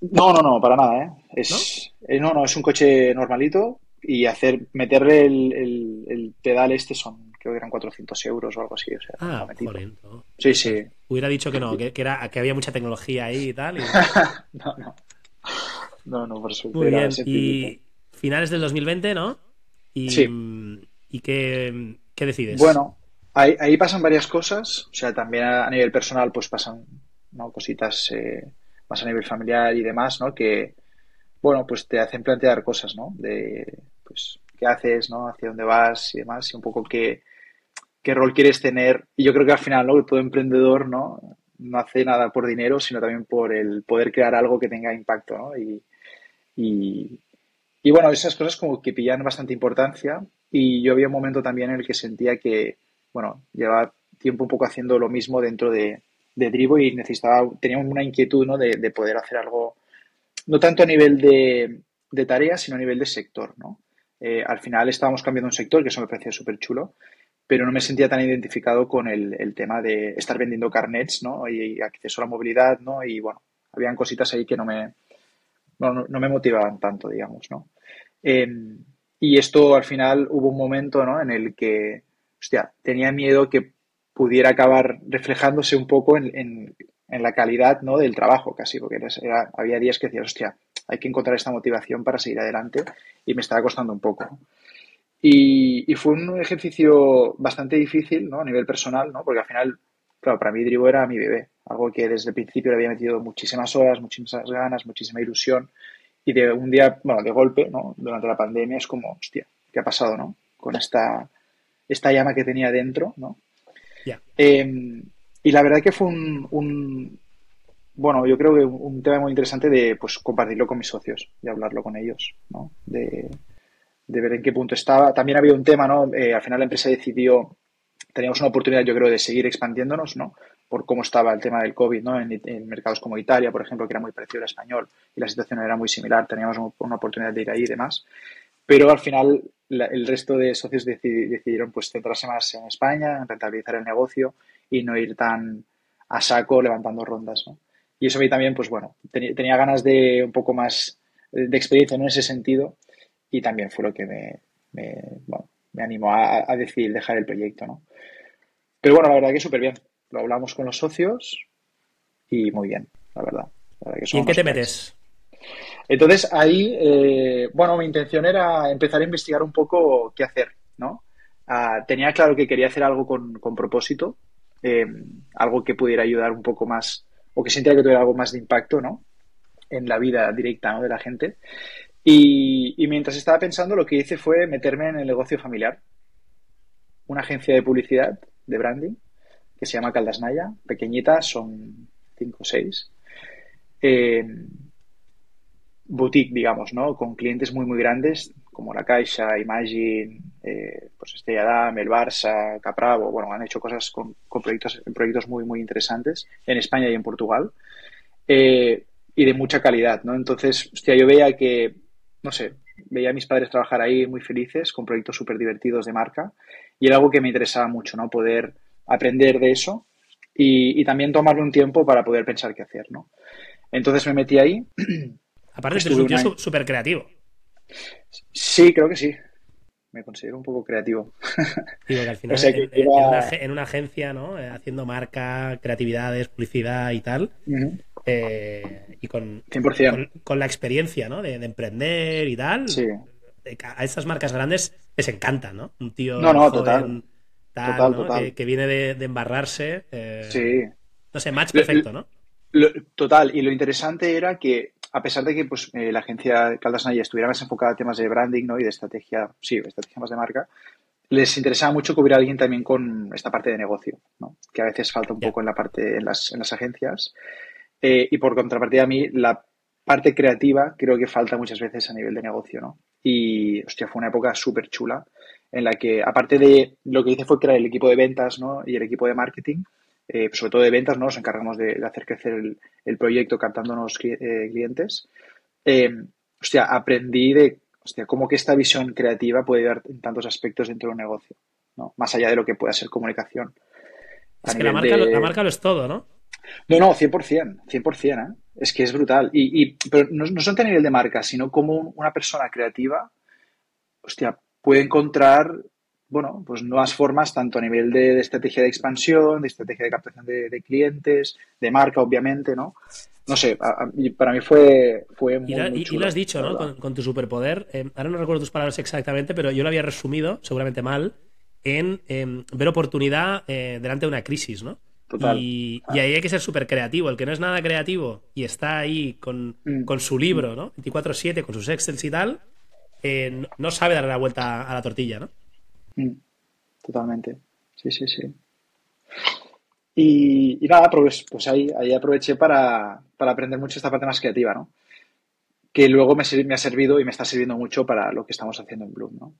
No, no, no, para nada, ¿eh? Es, ¿No? Eh, no, es un coche normalito y hacer meterle el, pedal este son, creo que eran 400 euros o algo así. O sea, ah, joder, Sí, sí. Hubiera dicho que no, que, era, que había mucha tecnología ahí y tal. [laughs] no, no. No, no, por supuesto. Muy bien. Y finales del 2020, ¿no? Y, sí. ¿Y qué, qué decides? Bueno, Ahí, pasan varias cosas, o sea, también a, nivel personal pues pasan ¿no? cositas eh, más a nivel familiar y demás, ¿no? Que, bueno, pues te hacen plantear cosas, ¿no? De, pues, qué haces, ¿no? Hacia dónde vas y demás, y un poco qué, qué rol quieres tener. Y yo creo que al final, ¿no? Todo emprendedor, ¿no? No hace nada por dinero, sino también por el poder crear algo que tenga impacto, ¿no? Y, y, y bueno, esas cosas como que pillan bastante importancia. Y yo había un momento también en el que sentía que, bueno, llevaba tiempo un poco haciendo lo mismo dentro de, de Drivo y necesitaba, teníamos una inquietud, ¿no? De, poder hacer algo, no tanto a nivel de, de tareas, sino a nivel de sector, ¿no? Eh, al final estábamos cambiando un sector, que eso me parecía súper chulo, pero no me sentía tan identificado con el, tema de estar vendiendo carnets, ¿no? Y, acceso a la movilidad, ¿no? Y bueno, habían cositas ahí que no me, no, me motivaban tanto, digamos, ¿no? Em, y esto al final hubo un momento, ¿no? En el que hostia, tenía miedo que pudiera acabar reflejándose un poco en, la calidad ¿no? del trabajo casi, porque había días que decía, hostia, hay que encontrar esta motivación para seguir adelante y me estaba costando un poco. Y, fue un ejercicio bastante difícil ¿no? a nivel personal, ¿no? porque al final, claro, para mí Drivo era mi bebé, algo que desde el principio le había metido muchísimas horas, muchísimas ganas, muchísima ilusión y de un día, bueno, de golpe, ¿no? durante la pandemia es como, hostia, ¿qué ha pasado ¿no? con esta esta llama que tenía dentro, ¿no? Em, y la verdad que fue un, bueno, yo creo que un tema muy interesante de pues compartirlo con mis socios y hablarlo con ellos, ¿no? De, ver en qué punto estaba. También había un tema, ¿no? Eh, al final la empresa decidió, teníamos una oportunidad, yo creo, de seguir expandiéndonos, ¿no? Por cómo estaba el tema del COVID, ¿no? En, mercados como Italia, por ejemplo, que era muy parecido al español y la situación era muy similar, teníamos una oportunidad de ir ahí y demás. Pero al final el resto de socios decidieron pues centrarse más en España, en rentabilizar el negocio y no ir tan a saco levantando rondas. ¿no? Y eso a mí también, pues bueno, tenía, ganas de un poco más de experiencia en ese sentido y también fue lo que me, me, animó a, decidir dejar el proyecto. ¿no? Pero bueno, la verdad que súper bien. Lo hablamos con los socios y muy bien, la verdad. ¿Y en qué te metes? Entonces ahí, eh, bueno, mi intención era empezar a investigar un poco qué hacer, ¿no? Ah, tenía claro que quería hacer algo con, propósito, em, algo que pudiera ayudar un poco más, o que sintiera que tuviera algo más de impacto, ¿no? En la vida directa ¿no? de la gente. Y, mientras estaba pensando, lo que hice fue meterme en el negocio familiar. Una agencia de publicidad, de branding, que se llama Caldasnaya, pequeñita, son cinco o seis. Eh, boutique, digamos, ¿no? Con clientes muy, muy grandes, como La Caixa, Imagine, eh, pues Estrella Damm, el Barça, Capravo, bueno, han hecho cosas con, proyectos, proyectos muy, muy interesantes en España y en Portugal, eh, y de mucha calidad, ¿no? Entonces, hostia, yo veía que, no sé, veía a mis padres trabajar ahí muy felices, con proyectos súper divertidos de marca, y era algo que me interesaba mucho, ¿no? Poder aprender de eso y, y también tomarle un tiempo para poder pensar qué hacer, ¿no? Entonces me metí ahí [clears throat] Aparte, eres un tío súper creativo. Sí, creo que sí. Me considero un poco creativo. Digo [laughs] que al final, en, una, agencia, ¿no? Eh, haciendo marca, creatividades, publicidad y tal. Eh, y con, con, la experiencia, ¿no? De, emprender y tal. Sí. A estas marcas grandes les encanta, ¿no? Un tío no, no, total. total, Que, viene de, embarrarse. Eh, sí. No sé, match perfecto, ¿no? total. Y lo interesante era que a pesar de que pues, eh, la agencia Caldas Naya estuviera más enfocada a temas de branding ¿no? y de estrategia, sí, estrategia más de marca, les interesaba mucho cubrir a alguien también con esta parte de negocio, ¿no? que a veces falta un poco en la parte en las, en las agencias. Eh, y por contrapartida a mí, la parte creativa creo que falta muchas veces a nivel de negocio, ¿no? Y, hostia, fue una época súper chula en la que, aparte de lo que hice fue crear el equipo de ventas, ¿no? Y el equipo de marketing, eh, sobre todo de ventas, ¿no? Nos encargamos de, hacer crecer el, proyecto captándonos eh, clientes. hostia, aprendí de hostia, cómo que esta visión creativa puede ayudar en tantos aspectos dentro de un negocio, ¿no? Más allá de lo que pueda ser comunicación. Es que la marca, la marca, lo es todo, ¿no? No, no, 100%, 100%, ¿eh? Es que es brutal. Y, y pero no, no solo a nivel de marca, sino como una persona creativa, hostia, puede encontrar, bueno, pues nuevas formas, tanto a nivel de, estrategia de expansión, de estrategia de captación de, clientes, de marca, obviamente, ¿no? no sé, para mí fue, fue muy, y, y, lo has dicho, ¿no? Con, tu superpoder. Eh, ahora no recuerdo tus palabras exactamente, pero yo lo había resumido, seguramente mal, en em, ver oportunidad eh, delante de una crisis, ¿no? Total. Y, ahí hay que ser súper creativo. El que no es nada creativo y está ahí con, mm. su libro, ¿no? 24-7, con sus Excels y tal, eh, no sabe darle la vuelta a la tortilla, ¿no? Mm. Totalmente. Sí, sí, sí. Y, nada, pues, pues ahí, ahí aproveché para, aprender mucho esta parte más creativa, ¿no? Que luego me, me, ha servido y me está sirviendo mucho para lo que estamos haciendo en Bloom, ¿no?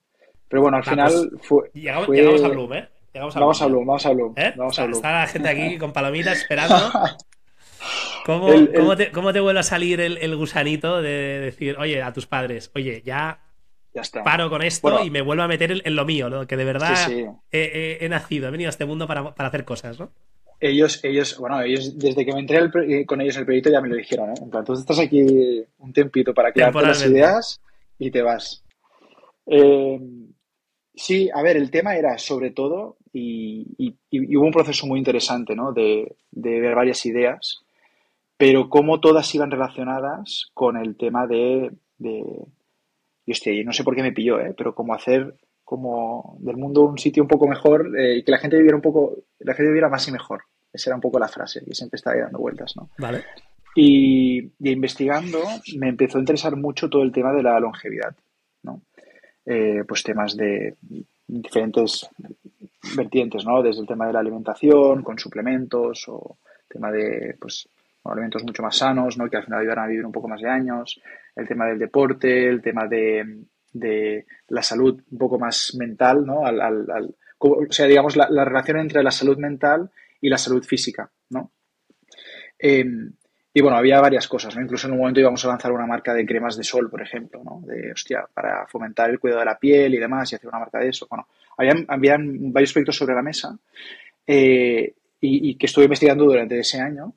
Pero bueno, al final pues, fue, llegamos, a Bloom, ¿eh? Llegamos a vamos, a Bloom, vamos a Bloom, ¿Eh? vamos a Bloom. Está la gente aquí con palomitas [laughs] esperando. ¿Cómo, ¿cómo, te, ¿Cómo, te, vuelve a salir el, gusanito de decir, oye, a tus padres, oye, ya, ya está. paro con esto y me vuelvo a meter en, lo mío, ¿no? Que de verdad He, nacido, he venido a este mundo para, para hacer cosas, ¿no? ellos, ellos, bueno, ellos desde que me entré eh, con ellos en el proyecto ya me lo dijeron, ¿eh? En plan, tú estás aquí un tempito para crearte las ideas y te vas. Eh, sí, a ver, el tema era sobre todo, y, hubo un proceso muy interesante, ¿no? De, ver varias ideas, pero cómo todas iban relacionadas con el tema de, de y hostia, no sé por qué me pilló, ¿eh? Pero cómo hacer como del mundo un sitio un poco mejor eh, y que la gente viviera un poco, la gente viviera más y mejor. Esa era un poco la frase y siempre estaba ahí dando vueltas, ¿no? Vale. Y, investigando me empezó a interesar mucho todo el tema de la longevidad, ¿no? Eh, pues temas de diferentes vertientes, ¿no? Desde el tema de la alimentación, con suplementos o tema de, pues, alimentos mucho más sanos, ¿no? Que al final ayudan a vivir un poco más de años, el tema del deporte, el tema de de la salud un poco más mental, ¿no? Al, o sea, digamos, la, relación entre la salud mental y la salud física, ¿no? Em, y bueno, había varias cosas, ¿no? Incluso en un momento íbamos a lanzar una marca de cremas de sol, por ejemplo, ¿no? De, hostia, para fomentar el cuidado de la piel y demás, y hacer una marca de eso. Bueno, habían, habían varios proyectos sobre la mesa eh, y, que estuve investigando durante ese año,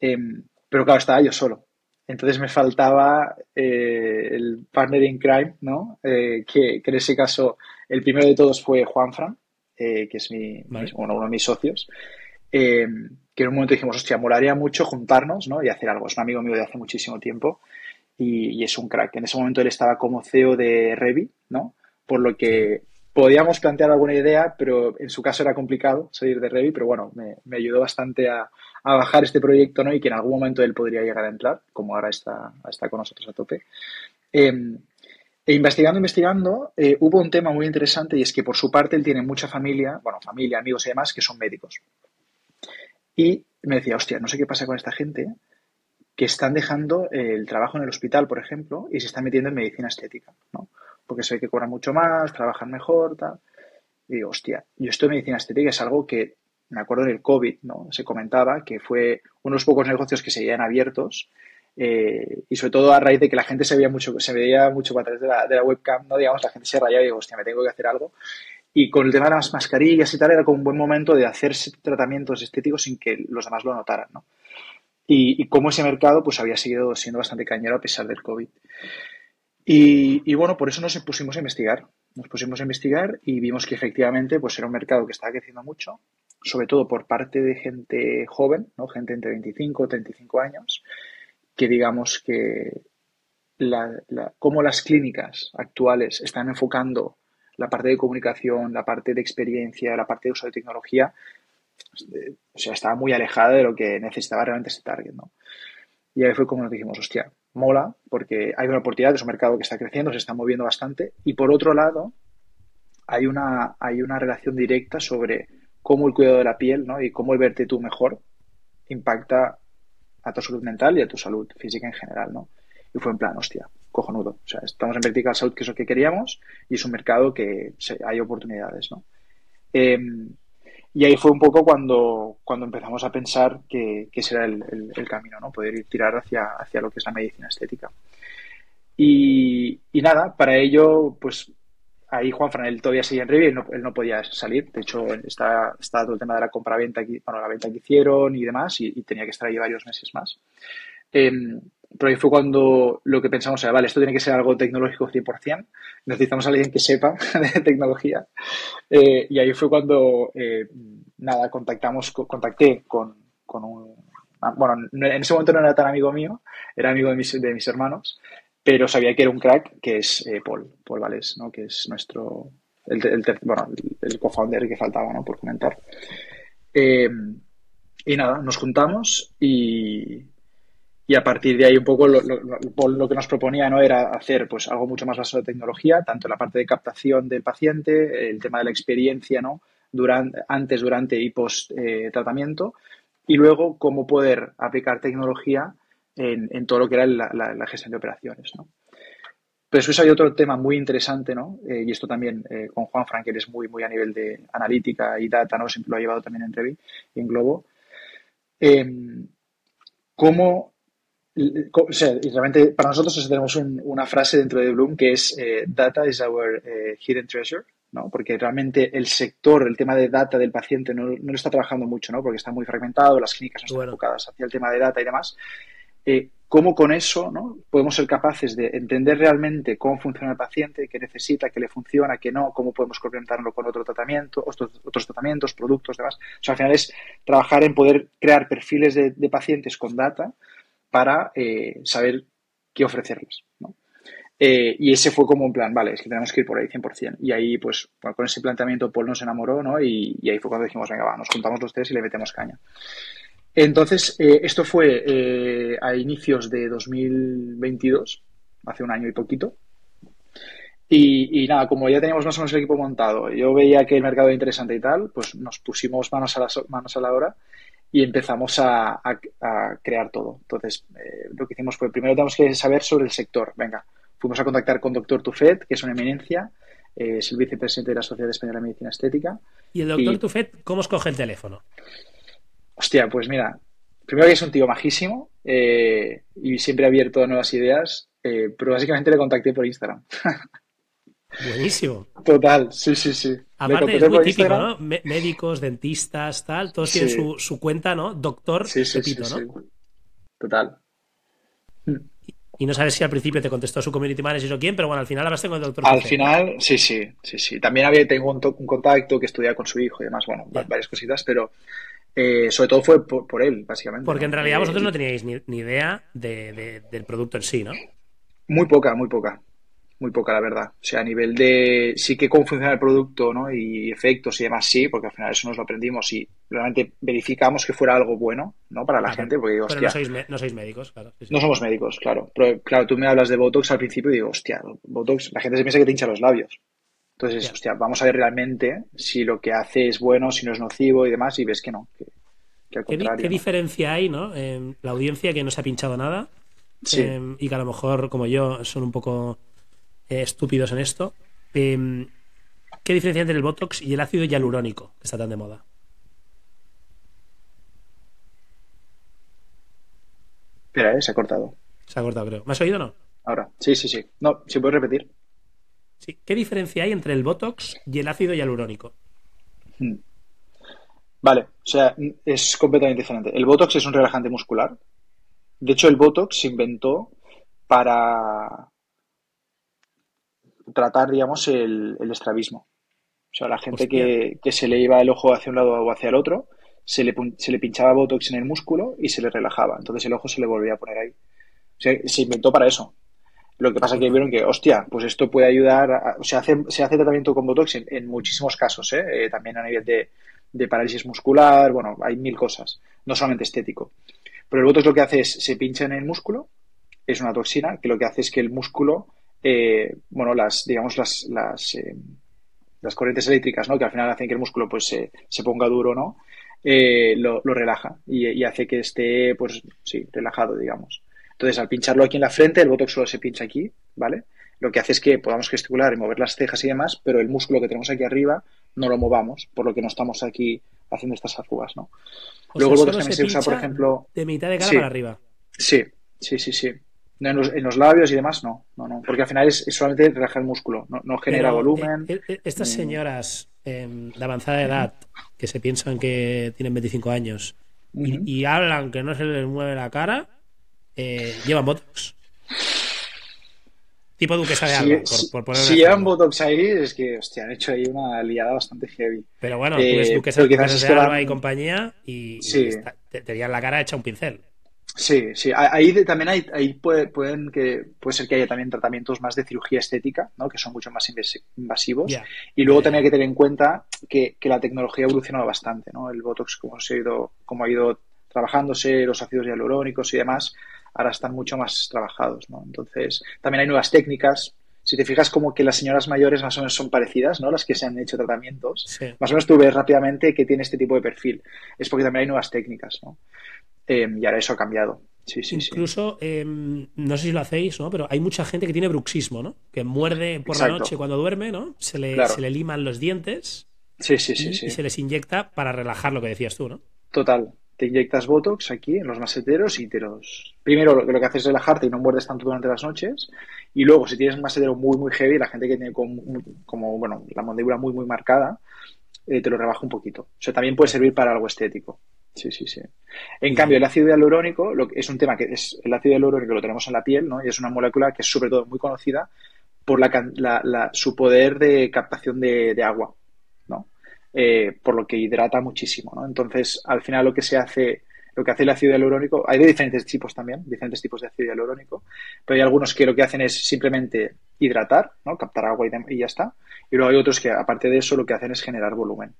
em, pero claro, estaba yo solo. Entonces me faltaba eh, el partner in crime, ¿no? Eh, que, en ese caso el primero de todos fue Juan Fran, eh, que es mi, uno de mis socios, que en un momento dijimos, hostia, molaría mucho juntarnos ¿no? y hacer algo. Es un amigo mío de hace muchísimo tiempo y, es un crack. En ese momento él estaba como CEO de Revi, ¿no? Por lo que podíamos plantear alguna idea, pero en su caso era complicado salir de Revi, pero bueno, me ayudó bastante a, a bajar este proyecto ¿no? y que en algún momento él podría llegar a entrar, como ahora está, está con nosotros a tope. Em, e investigando, investigando, eh, hubo un tema muy interesante y es que por su parte él tiene mucha familia, bueno, familia, amigos y demás, que son médicos. Y me decía, hostia, no sé qué pasa con esta gente que están dejando el trabajo en el hospital, por ejemplo, y se están metiendo en medicina estética, ¿no? Porque se ve que cobran mucho más, trabajan mejor, tal. Y digo, hostia, yo esto de medicina estética es algo que me acuerdo en el COVID, ¿no? Se comentaba que fue unos pocos negocios que seguían abiertos eh, y sobre todo a raíz de que la gente se veía mucho, se veía mucho a través de la, de la webcam, ¿no? Digamos, la gente se rayaba y digo, hostia, me tengo que hacer algo. Y con el tema de las mascarillas y tal, era como un buen momento de hacer tratamientos estéticos sin que los demás lo notaran, ¿no? Y, y cómo ese mercado pues había seguido siendo bastante cañero a pesar del COVID. Y, y, bueno, por eso nos pusimos a investigar. Nos pusimos a investigar y vimos que efectivamente pues era un mercado que estaba creciendo mucho, sobre todo por parte de gente joven, ¿no? gente entre 25 y 35 años, que digamos que la, cómo las clínicas actuales están enfocando la parte de comunicación, la parte de experiencia, la parte de uso de tecnología, o sea, estaba muy alejada de lo que necesitaba realmente ese target, ¿no? Y ahí fue como nos dijimos, hostia, mola, porque hay una oportunidad, es un mercado que está creciendo, se está moviendo bastante, y por otro lado, hay una, hay una relación directa sobre cómo el cuidado de la piel ¿no? y cómo el verte tú mejor impacta a tu salud mental y a tu salud física en general, ¿no? Y fue en plan, hostia, cojonudo. O sea, estamos en Vertical Salud, que es lo que queríamos, y es un mercado que hay oportunidades, ¿no? Em, y ahí fue un poco cuando, cuando empezamos a pensar que, era el, camino, ¿no? Poder ir tirar hacia, hacia lo que es la medicina estética. Y, y nada, para ello, pues ahí Juan Fran, él todavía seguía en Revi, él no, podía salir. De hecho, está, está, todo el tema de la compra-venta, bueno, la venta que hicieron y demás, y, tenía que estar ahí varios meses más. Em, pero ahí fue cuando lo que pensamos era, vale, esto tiene que ser algo tecnológico 100%, necesitamos a alguien que sepa [laughs] de tecnología. Eh, y ahí fue cuando, eh, nada, contactamos, contacté con, con un... Ah, bueno, en ese momento no era tan amigo mío, era amigo de mis, de mis hermanos, pero sabía que era un crack, que es eh, Paul, Paul Vales, ¿no? que es nuestro, el, el, bueno, el, co-founder que faltaba, ¿no? por comentar. Eh, y nada, nos juntamos y, y a partir de ahí un poco lo, lo, que nos proponía no era hacer pues algo mucho más basado en tecnología, tanto la parte de captación del paciente, el tema de la experiencia, ¿no? Durante, antes, durante y post eh, tratamiento, y luego cómo poder aplicar tecnología en, todo lo que era la, gestión de operaciones. ¿no? Pero después hay otro tema muy interesante, ¿no? Eh, y esto también eh, con Juan Frank, que es muy, muy a nivel de analítica y data, ¿no? Siempre lo ha llevado también en Revi y en Globo. Em, cómo, o sea, y realmente para nosotros tenemos una frase dentro de Bloom que es eh, Data is our hidden treasure, ¿no? Porque realmente el sector, el tema de data del paciente no, no lo está trabajando mucho, ¿no? Porque está muy fragmentado, las clínicas no están enfocadas hacia el tema de data y demás. Eh, cómo con eso ¿no? podemos ser capaces de entender realmente cómo funciona el paciente, qué necesita, qué le funciona, qué no, cómo podemos complementarlo con otro tratamiento, otros, otros tratamientos, productos, demás. O sea, al final es trabajar en poder crear perfiles de, pacientes con data para eh, saber qué ofrecerles. ¿no? Eh, y ese fue como un plan, vale, es que tenemos que ir por ahí 100%. Y ahí, pues, con ese planteamiento, Paul nos enamoró, ¿no? Y, y ahí fue cuando dijimos, venga, va, nos juntamos los tres y le metemos caña. Entonces, eh, esto fue a inicios de 2022, hace un año y poquito. Y, nada, como ya teníamos más o menos el equipo montado, yo veía que el mercado era interesante y tal, pues nos pusimos manos a la, manos a la obra y empezamos a, crear todo. Entonces, eh, lo que hicimos fue, primero tenemos que saber sobre el sector. Venga, fuimos a contactar con Doctor Tufet, que es una eminencia, es el vicepresidente de la Sociedad Española de Medicina Estética. ¿Y el doctor Tufet cómo escoge el teléfono? Hostia, pues mira, primero que es un tío majísimo eh, y siempre abierto a nuevas ideas, eh, pero básicamente le contacté por Instagram. [laughs] Buenísimo. Total, sí, sí, sí. Aparte es muy típico, ¿no? Médicos, dentistas, tal, todos tienen su, cuenta, ¿no? Doctor sí, sí, ¿no? Total. Y no sabes si al principio te contestó su community manager o quién, pero bueno, al final hablaste con el doctor. Al final, sí, sí, sí, sí. También había, tengo un, contacto que estudia con su hijo y demás, bueno, varias cositas, pero eh, sobre todo fue por, él, básicamente. Porque en realidad eh, vosotros no teníais ni, idea del producto en sí, ¿no? Muy poca, muy poca. Muy poca, la verdad. O sea, a nivel de sí que cómo funciona el producto, ¿no? Y efectos y demás, sí, porque al final eso nos lo aprendimos y realmente verificamos que fuera algo bueno, ¿no? Para la gente, porque digo, hostia. no sois, no sois médicos, claro. No somos médicos, claro. Pero claro, tú me hablas de Botox al principio y digo, hostia, Botox, la gente se piensa que te hincha los labios. Entonces, hostia, vamos a ver realmente si lo que hace es bueno, si no es nocivo y demás, y ves que no. ¿Qué, diferencia hay, ¿no? En la audiencia que no se ha pinchado nada em, y que a lo mejor, como yo, son un poco eh, estúpidos en esto. Em, ¿Qué diferencia entre el Botox y el ácido hialurónico, que está tan de moda? Espera, eh, se ha cortado. Se ha cortado, creo. ¿Me has oído o no? Ahora, sí, sí, sí. No, si puedes repetir. Sí. ¿Qué diferencia hay entre el Botox y el ácido hialurónico? Hmm. Vale, o sea, es completamente diferente. El Botox es un relajante muscular. De hecho, el Botox se inventó para tratar, digamos, el, estrabismo. O sea, la gente que, se le iba el ojo hacia un lado o hacia el otro, se le, se le pinchaba Botox en el músculo y se le relajaba. Entonces el ojo se le volvía a poner ahí. O sea, se inventó para eso. Lo que pasa es que vieron que, hostia, pues esto puede ayudar, o sea, hace, se hace tratamiento con Botox en, muchísimos casos, ¿eh? ¿eh? también a nivel de, parálisis muscular, bueno, hay mil cosas, no solamente estético. Pero el Botox lo que hace es, se pincha en el músculo, es una toxina que lo que hace es que el músculo, eh, bueno, las, digamos, las, las, eh, las corrientes eléctricas, ¿no? Que al final hacen que el músculo pues se, se ponga duro, ¿no? Eh, lo, lo, relaja y, y, hace que esté, pues sí, relajado, digamos. Entonces, al pincharlo aquí en la frente, el botox solo se pincha aquí, ¿vale? Lo que hace es que podamos gesticular y mover las cejas y demás, pero el músculo que tenemos aquí arriba no lo movamos, por lo que no estamos aquí haciendo estas arrugas, ¿no? O Luego sea, el botox también se, usa, por ejemplo. De mitad de cara sí, para arriba. Sí, sí, sí, sí. En, los, en, los, labios y demás, no, no, no. Porque al final es, es solamente relajar el músculo, no, no genera Pero, volumen. Eh, eh, estas señoras eh, de avanzada edad que se piensan que tienen 25 años uh -huh. y, y, hablan que no se les mueve la cara, eh, llevan botox. Tipo Duquesa de Alba, si, por, por si llevan Botox ahí, es que, hostia, han hecho ahí una liada bastante heavy. Pero bueno, tú ves Duquesa, Duquesa de Alba y compañía y, sí. y está, te, te la cara hecha un pincel. Sí, sí. Ahí también hay, ahí puede, pueden que, puede ser que haya también tratamientos más de cirugía estética, ¿no? que son mucho más invasivos. Yeah. Y luego yeah. también hay que tener en cuenta que, que, la tecnología ha evolucionado bastante. ¿no? El Botox, como, se ha ido, como ha ido trabajándose, los ácidos hialurónicos y demás, ahora están mucho más trabajados. ¿no? Entonces, también hay nuevas técnicas. Si te fijas como que las señoras mayores más o menos son parecidas, ¿no? Las que se han hecho tratamientos. Sí. Más o menos tú ves rápidamente que tiene este tipo de perfil. Es porque también hay nuevas técnicas, ¿no? Eh, y ahora eso ha cambiado. Sí, sí, Incluso, sí. Eh, no sé si lo hacéis, ¿no? Pero hay mucha gente que tiene bruxismo, ¿no? Que muerde por Exacto. la noche cuando duerme, ¿no? Se le, Claro. se le liman los dientes Sí, sí, sí, y, sí. y se les inyecta para relajar lo que decías tú, ¿no? Total. Te inyectas Botox aquí en los maseteros y te los... Primero lo que, lo que haces es relajarte y no muerdes tanto durante las noches. Y luego, si tienes un masetero muy, muy heavy, la gente que tiene como, como bueno, la mandíbula muy, muy marcada, eh, te lo rebaja un poquito. O sea, también puede servir para algo estético. Sí, sí, sí. En cambio, el ácido hialurónico lo que es un tema que es el ácido hialurónico lo tenemos en la piel, ¿no? Y es una molécula que es sobre todo muy conocida por la, la, la, su poder de captación de, de agua, ¿no? Eh, por lo que hidrata muchísimo, ¿no? Entonces, al final lo que se hace, lo que hace el ácido hialurónico, hay de diferentes tipos también, diferentes tipos de ácido hialurónico, pero hay algunos que lo que hacen es simplemente hidratar, ¿no? Captar agua y, y ya está. Y luego hay otros que, aparte de eso, lo que hacen es generar volumen.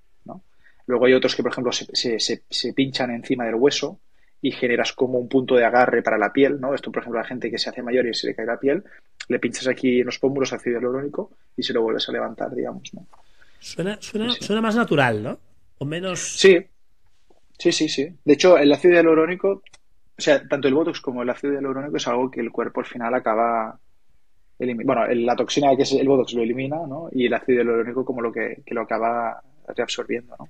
Luego hay otros que, por ejemplo, se, se, se, se, pinchan encima del hueso y generas como un punto de agarre para la piel, ¿no? Esto, por ejemplo, a la gente que se hace mayor y se le cae la piel, le pinchas aquí en los pómulos ácido hialurónico y se lo vuelves a levantar, digamos, ¿no? Suena, suena, sí. suena más natural, ¿no? O menos... Sí, sí, sí, sí. De hecho, el ácido hialurónico, o sea, tanto el Botox como el ácido hialurónico es algo que el cuerpo al final acaba... Bueno, la toxina que es el Botox lo elimina, ¿no? Y el ácido hialurónico como lo que, que lo acaba reabsorbiendo, ¿no?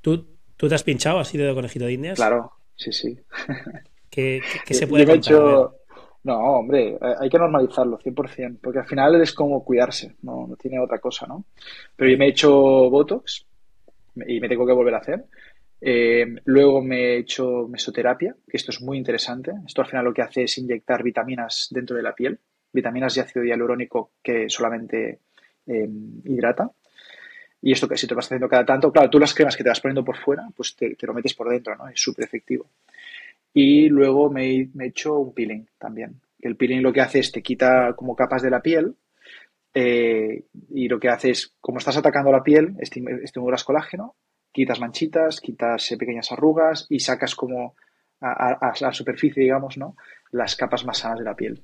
¿Tú, ¿Tú te has pinchado así de conejito de indias? Claro, sí, sí. ¿Qué, qué, qué [laughs] se puede Yo hecho... No, hombre, hay que normalizarlo, 100%, porque al final es como cuidarse, no, no tiene otra cosa, ¿no? Pero yo me he hecho Botox y me tengo que volver a hacer. Eh, luego me he hecho mesoterapia, que esto es muy interesante. Esto al final lo que hace es inyectar vitaminas dentro de la piel, vitaminas y ácido hialurónico que solamente eh, hidrata. Y esto que si te vas haciendo cada tanto, claro, tú las cremas que te vas poniendo por fuera, pues te, te lo metes por dentro, ¿no? Es súper efectivo. Y luego me, me, he hecho un peeling también. El peeling lo que hace es te quita como capas de la piel eh, y lo que hace es, como estás atacando la piel, estimulas colágeno, quitas manchitas, quitas eh, pequeñas arrugas y sacas como a, a, a, la superficie, digamos, ¿no? Las capas más sanas de la piel.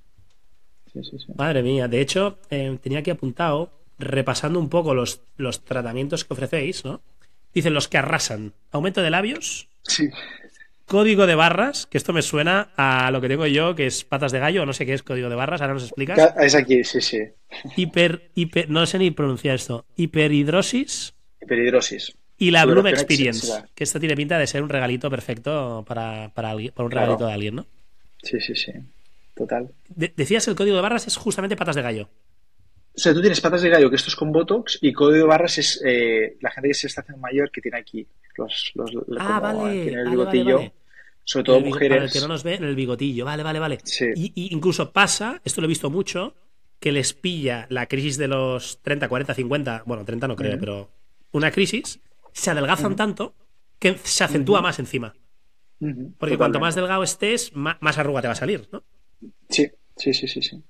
Sí, sí, sí. Madre mía, de hecho, eh, tenía aquí apuntado, repasando un poco los, los tratamientos que ofrecéis, ¿no? Dicen los que arrasan. Aumento de labios. Sí código de barras, que esto me suena a lo que tengo yo, que es patas de gallo, no sé qué es código de barras, ahora nos explicas. Es aquí, sí, sí. Hiper, hiper no sé ni pronunciar esto. Hiperhidrosis. Hiperhidrosis. Y la Bloom Experience, que esto tiene pinta de ser un regalito perfecto para, para, alguien, para un claro. regalito de alguien, ¿no? Sí, sí, sí. Total. De decías el código de barras es justamente patas de gallo. O sea, tú tienes patas de gallo, que esto es con Botox, y código de barras es eh, la gente que se está haciendo mayor que tiene aquí los, los ah, vale, tiene el vale, bigotillo. Vale. Sobre todo el, mujeres. Para el que no nos ve, en el bigotillo. Vale, vale, vale. Sí. Y, y, incluso pasa, esto lo he visto mucho, que les pilla la crisis de los 30, 40, 50, bueno, 30 no creo, uh -huh. pero una crisis, se adelgazan uh -huh. tanto que se acentúa uh -huh. más encima. Porque Totalmente. cuanto más delgado estés, más, más, arruga te va a salir, ¿no? Sí, sí, sí, sí, sí.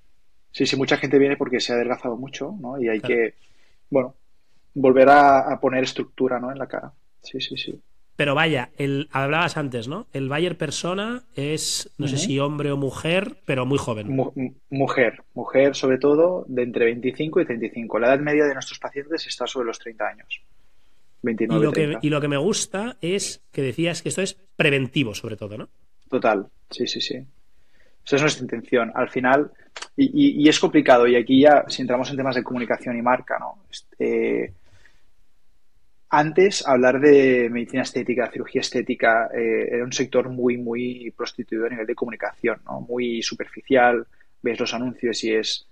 Sí, sí, mucha gente viene porque se ha adelgazado mucho, ¿no? Y hay claro. que, bueno, volver a, a, poner estructura, ¿no? En la cara. Sí, sí, sí. Pero vaya, el, hablabas antes, ¿no? El buyer persona es, no sé si hombre o mujer, pero muy joven. mujer, mujer sobre todo de entre 25 y 35. La edad media de nuestros pacientes está sobre los 30 años. 29, y, lo Que, y lo que me gusta es que decías que esto es preventivo, sobre todo, ¿no? Total, sí, sí, sí. Esa es nuestra intención. Al final, y, es complicado, y aquí ya, si entramos en temas de comunicación y marca, ¿no? Este, antes, hablar de medicina estética, cirugía estética, eh, era un sector muy, muy prostituido a nivel de comunicación, ¿no? Muy superficial, ves los anuncios y es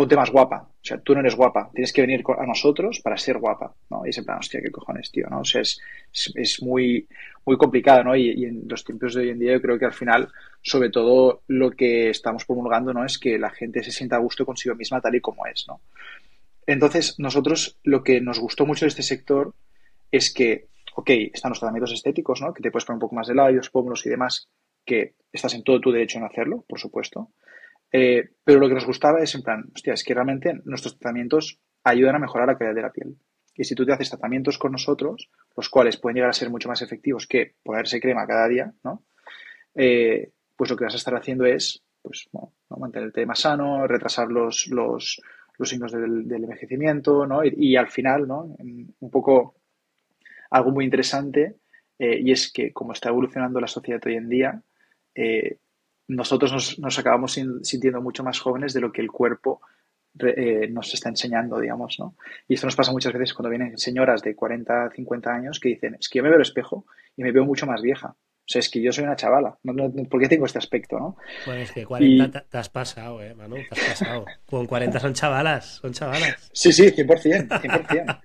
ponte más guapa. O sea, tú no eres guapa, tienes que venir a nosotros para ser guapa, ¿no? Y es en plan, hostia, qué cojones, tío, ¿no? O sea, es, es, muy, muy complicado, ¿no? Y, y, en los tiempos de hoy en día yo creo que al final, sobre todo, lo que estamos promulgando, ¿no? Es que la gente se sienta a gusto consigo misma tal y como es, ¿no? Entonces, nosotros lo que nos gustó mucho de este sector es que, ok, están los tratamientos estéticos, ¿no? Que te puedes poner un poco más de labios, pómulos y demás, que estás en todo tu derecho en hacerlo, por supuesto. Eh, pero lo que nos gustaba es en plan, hostia, es que realmente nuestros tratamientos ayudan a mejorar la calidad de la piel. Y si tú te haces tratamientos con nosotros, los cuales pueden llegar a ser mucho más efectivos que ponerse crema cada día, ¿no? Eh, pues lo que vas a estar haciendo es, pues, bueno, mantenerte más sano, retrasar los, los, los signos del, envejecimiento, ¿no? Y, al final, ¿no? Un poco algo muy interesante eh, y es que como está evolucionando la sociedad hoy en día, eh, nosotros nos, acabamos sintiendo mucho más jóvenes de lo que el cuerpo eh, nos está enseñando, digamos, ¿no? Y esto nos pasa muchas veces cuando vienen señoras de 40, 50 años que dicen, es que yo me veo el espejo y me veo mucho más vieja. O sea, es que yo soy una chavala. ¿Por qué tengo este aspecto, no? Pues es que 40 te has pasado, ¿eh, Manu? Te has pasado. Con 40 son chavalas, son chavalas. Sí, sí, 100%, 100%.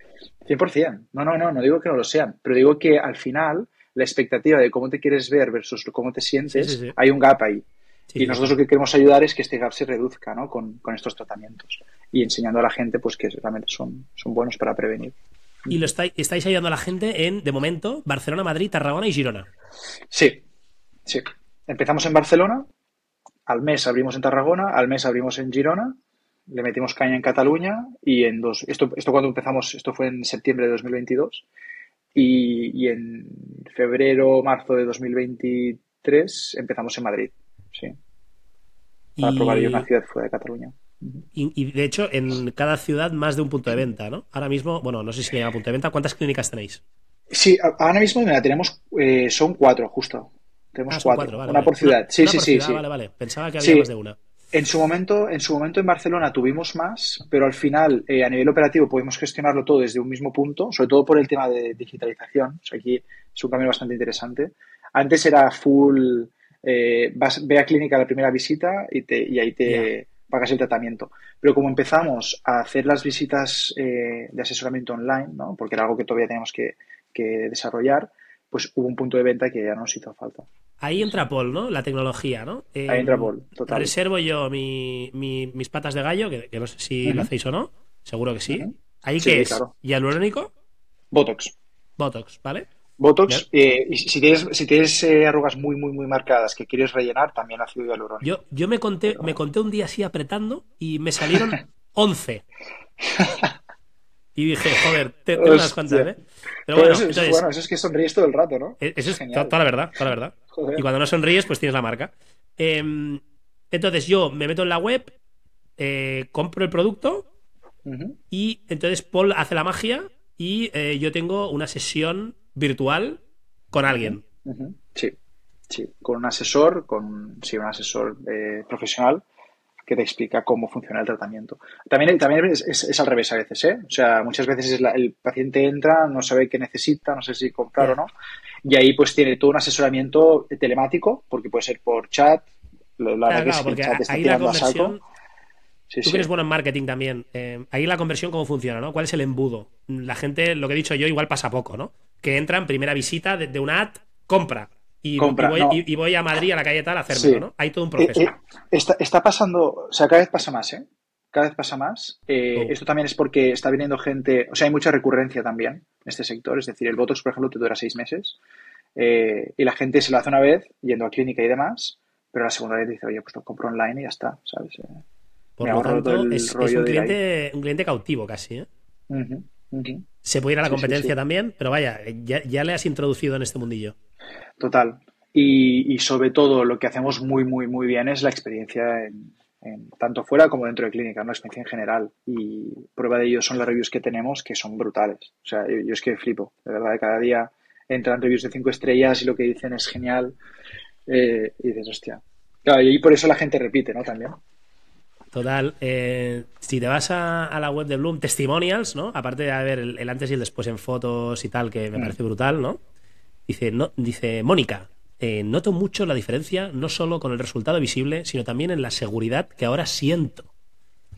100%. No, no, no, no digo que no lo sean, pero digo que al final la expectativa de cómo te quieres ver versus cómo te sientes, hay un gap ahí. Y nosotros lo que queremos ayudar es que este gap se reduzca ¿no? con, estos tratamientos y enseñando a la gente pues que realmente son, son buenos para prevenir. Y lo estáis, estáis ayudando a la gente en, de momento, Barcelona, Madrid, Tarragona y Girona. Sí, sí. Empezamos en Barcelona, al mes abrimos en Tarragona, al mes abrimos en Girona, le metimos caña en Cataluña y en dos. Esto, esto cuando empezamos, esto fue en septiembre de 2022 y, y en febrero, marzo de 2023 empezamos en Madrid. Sí. Para probar yo una ciudad fuera de Cataluña. Y, de hecho, en cada ciudad más de un punto de venta, ¿no? Ahora mismo, bueno, no sé si le llama punto de venta, ¿cuántas clínicas tenéis? Sí, ahora mismo mira, tenemos, eh, son cuatro, justo. Tenemos ah, cuatro. una por ciudad. sí, sí, sí, Vale, vale. Pensaba que había más de una. En su momento, en su momento en Barcelona tuvimos más, pero al final, eh, a nivel operativo, podemos gestionarlo todo desde un mismo punto, sobre todo por el tema de digitalización. O sea, aquí es un cambio bastante interesante. Antes era full, eh, vas, ve a clínica la primera visita y, te, y ahí te, pagas el tratamiento. Pero como empezamos a hacer las visitas eh, de asesoramiento online, ¿no? porque era algo que todavía teníamos que, desarrollar, pues hubo un punto de venta que ya nos hizo falta. Ahí entra Paul, ¿no? La tecnología, ¿no? Ahí entra Paul, total. Reservo yo mis patas de gallo, que, no sé si lo hacéis o no. Seguro que sí. ¿Ahí qué es? ¿Hialurónico? Botox. Botox, ¿vale? Botox, eh, y si tienes, si tienes eh, arrugas muy, muy, muy marcadas que quieres rellenar, también ácido hialurónico. Yo, yo me conté, me conté un día así apretando y me salieron [laughs] 11. y dije, joder, tengo unas cuantas, ¿eh? Pero bueno, eso, bueno, eso es que sonríes todo el rato, ¿no? E-, eso es, genial. Toda, la verdad, toda la verdad. Y cuando no sonríes, pues tienes la marca. Em, entonces yo me meto en la web, eh, compro el producto y entonces Paul hace la magia y yo tengo una sesión virtual con alguien. Sí, sí, con un asesor, con sí, un asesor eh, profesional que te explica cómo funciona el tratamiento. También, también es, al revés a veces, ¿eh? O sea, muchas veces el paciente entra, no sabe qué necesita, no sé si comprar o no, y ahí pues tiene todo un asesoramiento telemático, porque puede ser por chat, la verdad es que el chat está ahí la conversión... Tú que eres bueno en marketing también. Eh, ahí la conversión, ¿cómo funciona? ¿no? ¿Cuál es el embudo? La gente, lo que he dicho yo, igual pasa poco, ¿no? Que entra en primera visita de, una ad, compra. Y, voy, a Madrid, a la calle tal, a hacerlo, ¿no? Hay todo un proceso. Eh, eh, está, pasando, o sea, cada vez pasa más, ¿eh? Cada vez pasa más. Eh, oh. Esto también es porque está viniendo gente, o sea, hay mucha recurrencia también en este sector. Es decir, el Botox, por ejemplo, te dura seis meses y la gente se lo hace una vez yendo a clínica y demás, pero la segunda vez dice, oye, pues lo compro online y ya está, ¿sabes? Por lo tanto, es, un, cliente, un cliente cautivo casi, ¿eh? Se puede ir a la competencia también, pero vaya, ya, le has introducido en este mundillo. Total. Y, sobre todo lo que hacemos muy, muy, muy bien es la experiencia en, tanto fuera como dentro de clínica, ¿no? experiencia en general. Y prueba de ello son las reviews que tenemos, que son brutales. O sea, yo, es que flipo, de verdad, cada día entran reviews de cinco estrellas y lo que dicen es genial. Eh, y dices, hostia. Claro, y por eso la gente repite, ¿no? También. Total. Eh, si te vas a, la web de Bloom, testimonials, ¿no? Aparte de ver el, antes y el después en fotos y tal, que me mm. parece brutal, ¿no? Dice, no, dice Mónica, eh, noto mucho la diferencia no solo con el resultado visible, sino también en la seguridad que ahora siento.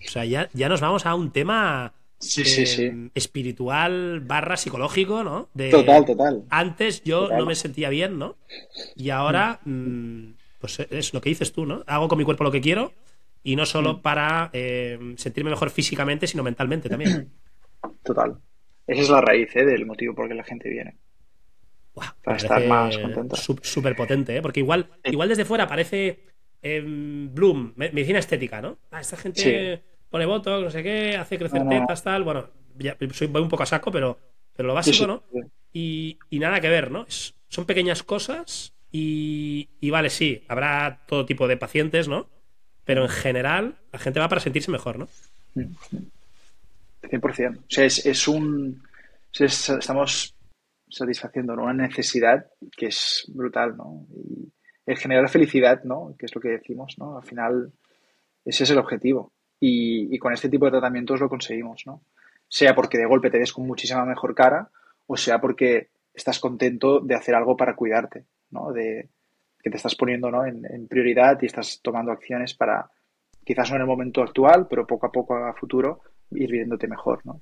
O sea, ya, ya nos vamos a un tema eh, espiritual barra psicológico, ¿no? total, total. Antes yo no me sentía bien, ¿no? Y ahora, mm, pues es lo que dices tú, ¿no? Hago con mi cuerpo lo que quiero y no solo mm. para eh, sentirme mejor físicamente, sino mentalmente también. [clears throat] Total. Esa es la raíz ¿eh? del motivo por el que la gente viene. para estar más contenta. Súper potente, ¿eh? porque igual, igual desde fuera parece em, Bloom, medicina estética, ¿no? Ah, esta gente pone botox, no sé qué, hace crecer tetas, tal. Bueno, soy, voy un poco a saco, pero, pero lo básico, ¿no? Y, nada que ver, ¿no? son pequeñas cosas y, y vale, sí, habrá todo tipo de pacientes, ¿no? Pero en general la gente va para sentirse mejor, ¿no? 100%. O sea, es, un... estamos satisfaciendo una necesidad que es brutal, ¿no? Y el generar felicidad, ¿no? Que es lo que decimos, ¿no? Al final, ese es el objetivo. Y, con este tipo de tratamientos lo conseguimos, ¿no? Sea porque de golpe te des con muchísima mejor cara o sea porque estás contento de hacer algo para cuidarte, ¿no? De, que te estás poniendo ¿no? en, prioridad y estás tomando acciones para, quizás no en el momento actual, pero poco a poco a futuro, ir viéndote mejor. ¿no?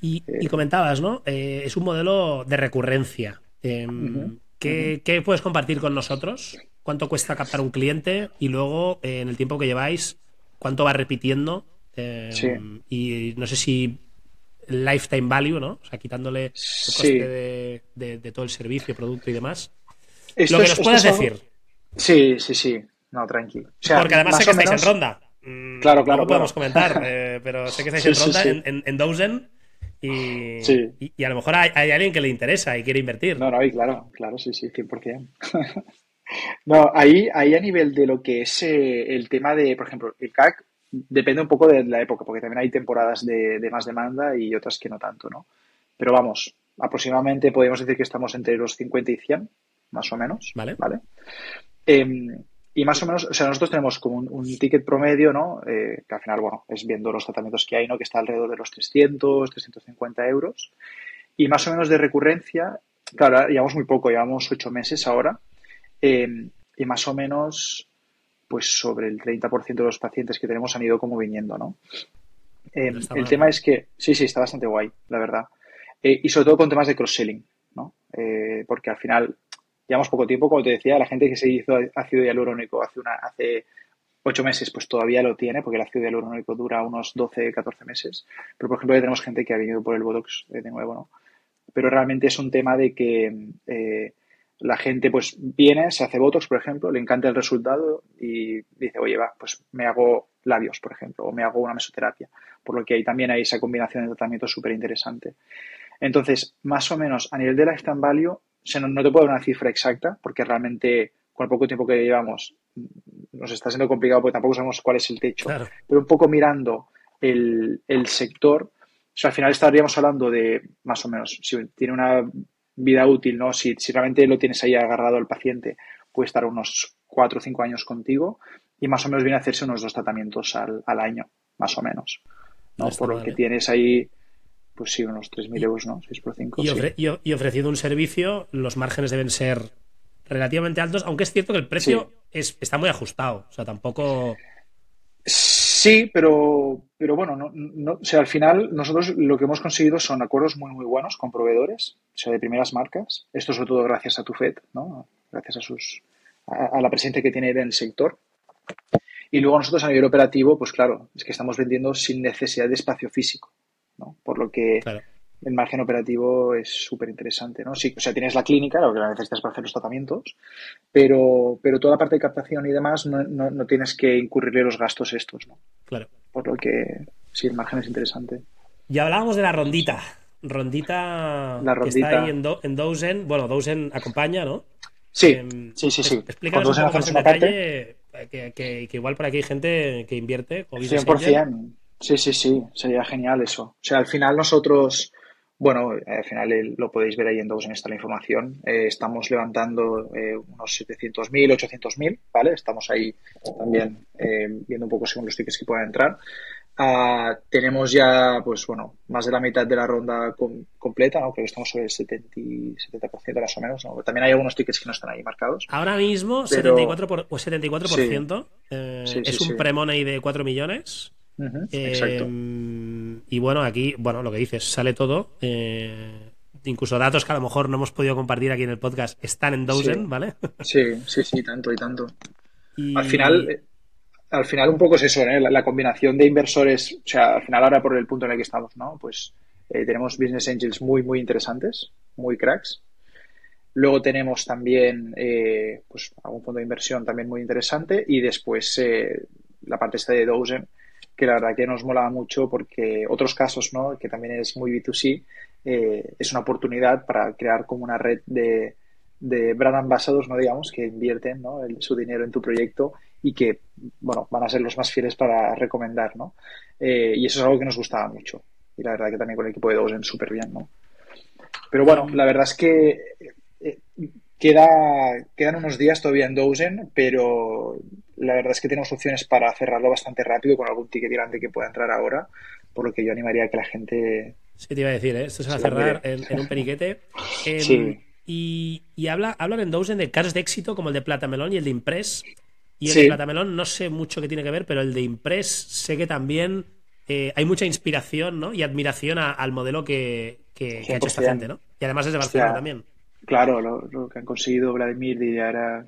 Y, eh, comentabas, ¿no? Eh, es un modelo de recurrencia. Em, ¿qué, puedes compartir con nosotros? ¿Cuánto cuesta captar un cliente? Y luego, eh, en el tiempo que lleváis, ¿cuánto va repitiendo? Em, y no sé si lifetime value, ¿no? O sea, quitándole el coste de, todo el servicio, producto y demás. Lo que nos puedes decir. Sí, sí, sí. No, tranquilo. Porque además sé que estáis en ronda. Mm, claro, claro. No podemos comentar, [laughs] eh, pero sé que estáis en ronda en, en, Dozen. Y, y, a lo mejor hay, alguien que le interesa y quiere invertir. No, no, y claro, claro, sí, sí, 100%. [laughs] no, ahí, ahí a nivel de lo que es eh, el tema de, por ejemplo, el CAC depende un poco de la época, porque también hay temporadas de, de más demanda y otras que no tanto, ¿no? Pero vamos, aproximadamente podemos decir que estamos entre los 50 y 100, más o menos. Vale. ¿vale? Em, y más o menos, o sea, nosotros tenemos como un, ticket promedio, ¿no? Eh, que al final, bueno, es viendo los tratamientos que hay, ¿no? Que está alrededor de los 300, 350 euros. Y más o menos de recurrencia, claro, llevamos muy poco, llevamos ocho meses ahora. Em, y más o menos, pues sobre el 30% de los pacientes que tenemos han ido como viniendo, ¿no? Em, el tema es que, sí, sí, está bastante guay, la verdad. Eh, y sobre todo con temas de cross-selling, ¿no? Eh, porque al final llevamos poco tiempo, como te decía, la gente que se hizo ácido hialurónico hace, una, hace 8 meses, pues todavía lo tiene, porque el ácido hialurónico dura unos 12, 14 meses. Pero, por ejemplo, ya tenemos gente que ha venido por el Botox eh, de nuevo, ¿no? Pero realmente es un tema de que eh, la gente, pues, viene, se hace Botox, por ejemplo, le encanta el resultado y dice, oye, va, pues me hago labios, por ejemplo, o me hago una mesoterapia. Por lo que ahí también hay esa combinación de tratamiento súper interesante. Entonces, más o menos, a nivel de lifetime value, no, te puedo dar una cifra exacta porque realmente con el poco tiempo que llevamos nos está siendo complicado porque tampoco sabemos cuál es el techo. Pero un poco mirando el, sector, o sea, al final estaríamos hablando de más o menos, si tiene una vida útil, ¿no? Si, si realmente lo tienes ahí agarrado el paciente, puede estar unos cuatro o cinco años contigo y más o menos viene a hacerse unos dos tratamientos al, año, más o menos. ¿no? Por lo que tienes ahí pues sí, unos 3.000 euros, ¿no? 6 por 5. Y, ofreciendo un servicio, los márgenes deben ser relativamente altos, aunque es cierto que el precio es, está muy ajustado. O sea, tampoco. Sí, pero, pero bueno, no, o sea, al final nosotros lo que hemos conseguido son acuerdos muy, muy buenos con proveedores, o sea, de primeras marcas. Esto sobre todo gracias a tu FED, ¿no? Gracias a sus a, la presencia que tiene en el sector. Y luego nosotros a nivel operativo, pues claro, es que estamos vendiendo sin necesidad de espacio físico. Por lo que el margen operativo es súper interesante, ¿no? Sí, o sea, tienes la clínica, lo que necesitas para hacer los tratamientos, pero, pero toda la parte de captación y demás no, no, tienes que incurrirle los gastos estos, ¿no? Claro. Por lo que sí, el margen es interesante. Ya hablábamos de la rondita. rondita, La que está rondita. ahí en, Do- en Dozen. Bueno, Dozen acompaña, ¿no? Sí, Em, sí, sí, sí. Explícanos un poco más en hacemos una parte. detalle, eh, que, que- que igual por aquí hay gente que invierte. o business angel. 100%. Sí, sí, sí. Sería genial eso. O sea, al final nosotros, bueno, al final eh, lo podéis ver ahí en Dozen está la información. Eh, estamos levantando eh, unos 700.000, 800.000, ¿vale? Estamos ahí también eh, viendo un poco según los tickets que puedan entrar. Ah, tenemos ya, pues bueno, más de la mitad de la ronda com- completa, ¿no? Creo que estamos sobre el 70, y- 70% más o menos, ¿no? También hay algunos tickets que no están ahí marcados. Ahora mismo, Pero- 74%, por, o 74% eh, Sí, sí, es un sí. pre-money de 4 millones. Eh, Exacto. y bueno, aquí, bueno, lo que dices, sale todo. eh, incluso datos que a lo mejor no hemos podido compartir aquí en el podcast están en Dozen, Sí. ¿vale? Sí, sí, sí, tanto y tanto. Y- Al final, eh, al final un poco es eso, ¿eh? La, la combinación de inversores, o sea, al final ahora por el punto en el que estamos, ¿no? Pues eh, tenemos business angels muy, muy interesantes, muy cracks. Luego tenemos también, eh, pues, algún fondo de inversión también muy interesante y después la parte esta de Dozen, que la verdad que nos molaba mucho porque otros casos, ¿no? Que también es muy B2C, eh, es una oportunidad para crear como una red de, de brand ambassadors, ¿no? Digamos, que invierten, ¿no? el- su dinero en tu proyecto y que, bueno, van a ser los más fieles para recomendar, ¿no? Eh, y eso es algo que nos gustaba mucho. Y la verdad que también con el equipo de Dozen súper bien, ¿no? Pero bueno, la verdad es que queda, quedan unos días todavía en Dozen, pero la verdad es que tenemos opciones para cerrarlo bastante rápido con algún ticket grande que pueda entrar ahora, por lo que yo animaría a que la gente... Sí, te iba a decir, ¿eh? esto se va a cerrar en, en un periquete. [laughs] Sí. Y, y habla, hablan en Dozen de casos de éxito como el de Platamelón y el de Impress. Y el Sí. de Platamelón no sé mucho qué tiene que ver, pero el de Impress sé que también eh, hay mucha inspiración ¿no? y admiración a- al modelo que, que- que ha hecho esta 100%. gente, ¿no? Y además es de Barcelona sea, también. Claro, lo, lo que han conseguido Vladimir, Didiara,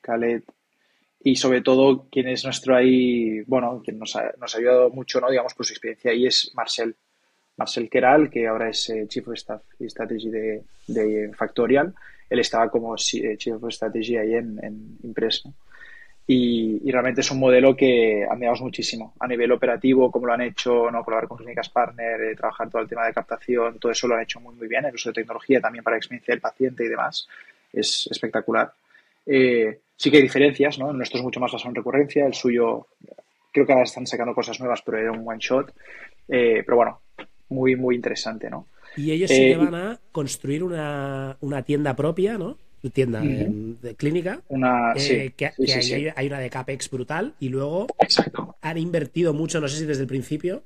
Khaled y sobre todo quien es nuestro ahí, bueno, quien nos ha, nos ayudado mucho, ¿no? Digamos, por su experiencia ahí es Marcel. Marcel Keral, que ahora es eh, Chief of Staff y Strategy de, Factorial. Él estaba como eh, Chief of Strategy ahí en, en ¿no? Y, y realmente es un modelo que admiramos muchísimo a nivel operativo, como lo han hecho, ¿no? colaborar con clínicas partner, eh, trabajar todo el tema de captación, todo eso lo han hecho muy, muy bien. El uso de tecnología también para la experiencia del paciente y demás es espectacular. Eh, sí que hay diferencias, ¿no? Nuestro es mucho más basado en recurrencia, el suyo creo que ahora están sacando cosas nuevas, pero era un one shot. Eh, pero bueno, muy, muy interesante, ¿no? Y ellos sí Eh, que van a construir una, una tienda propia, ¿no? Tienda de, de clínica. Una, eh, sí, que, sí, que. Hay, hay una de CAPEX brutal y luego Exacto. han invertido mucho, no sé si desde el principio,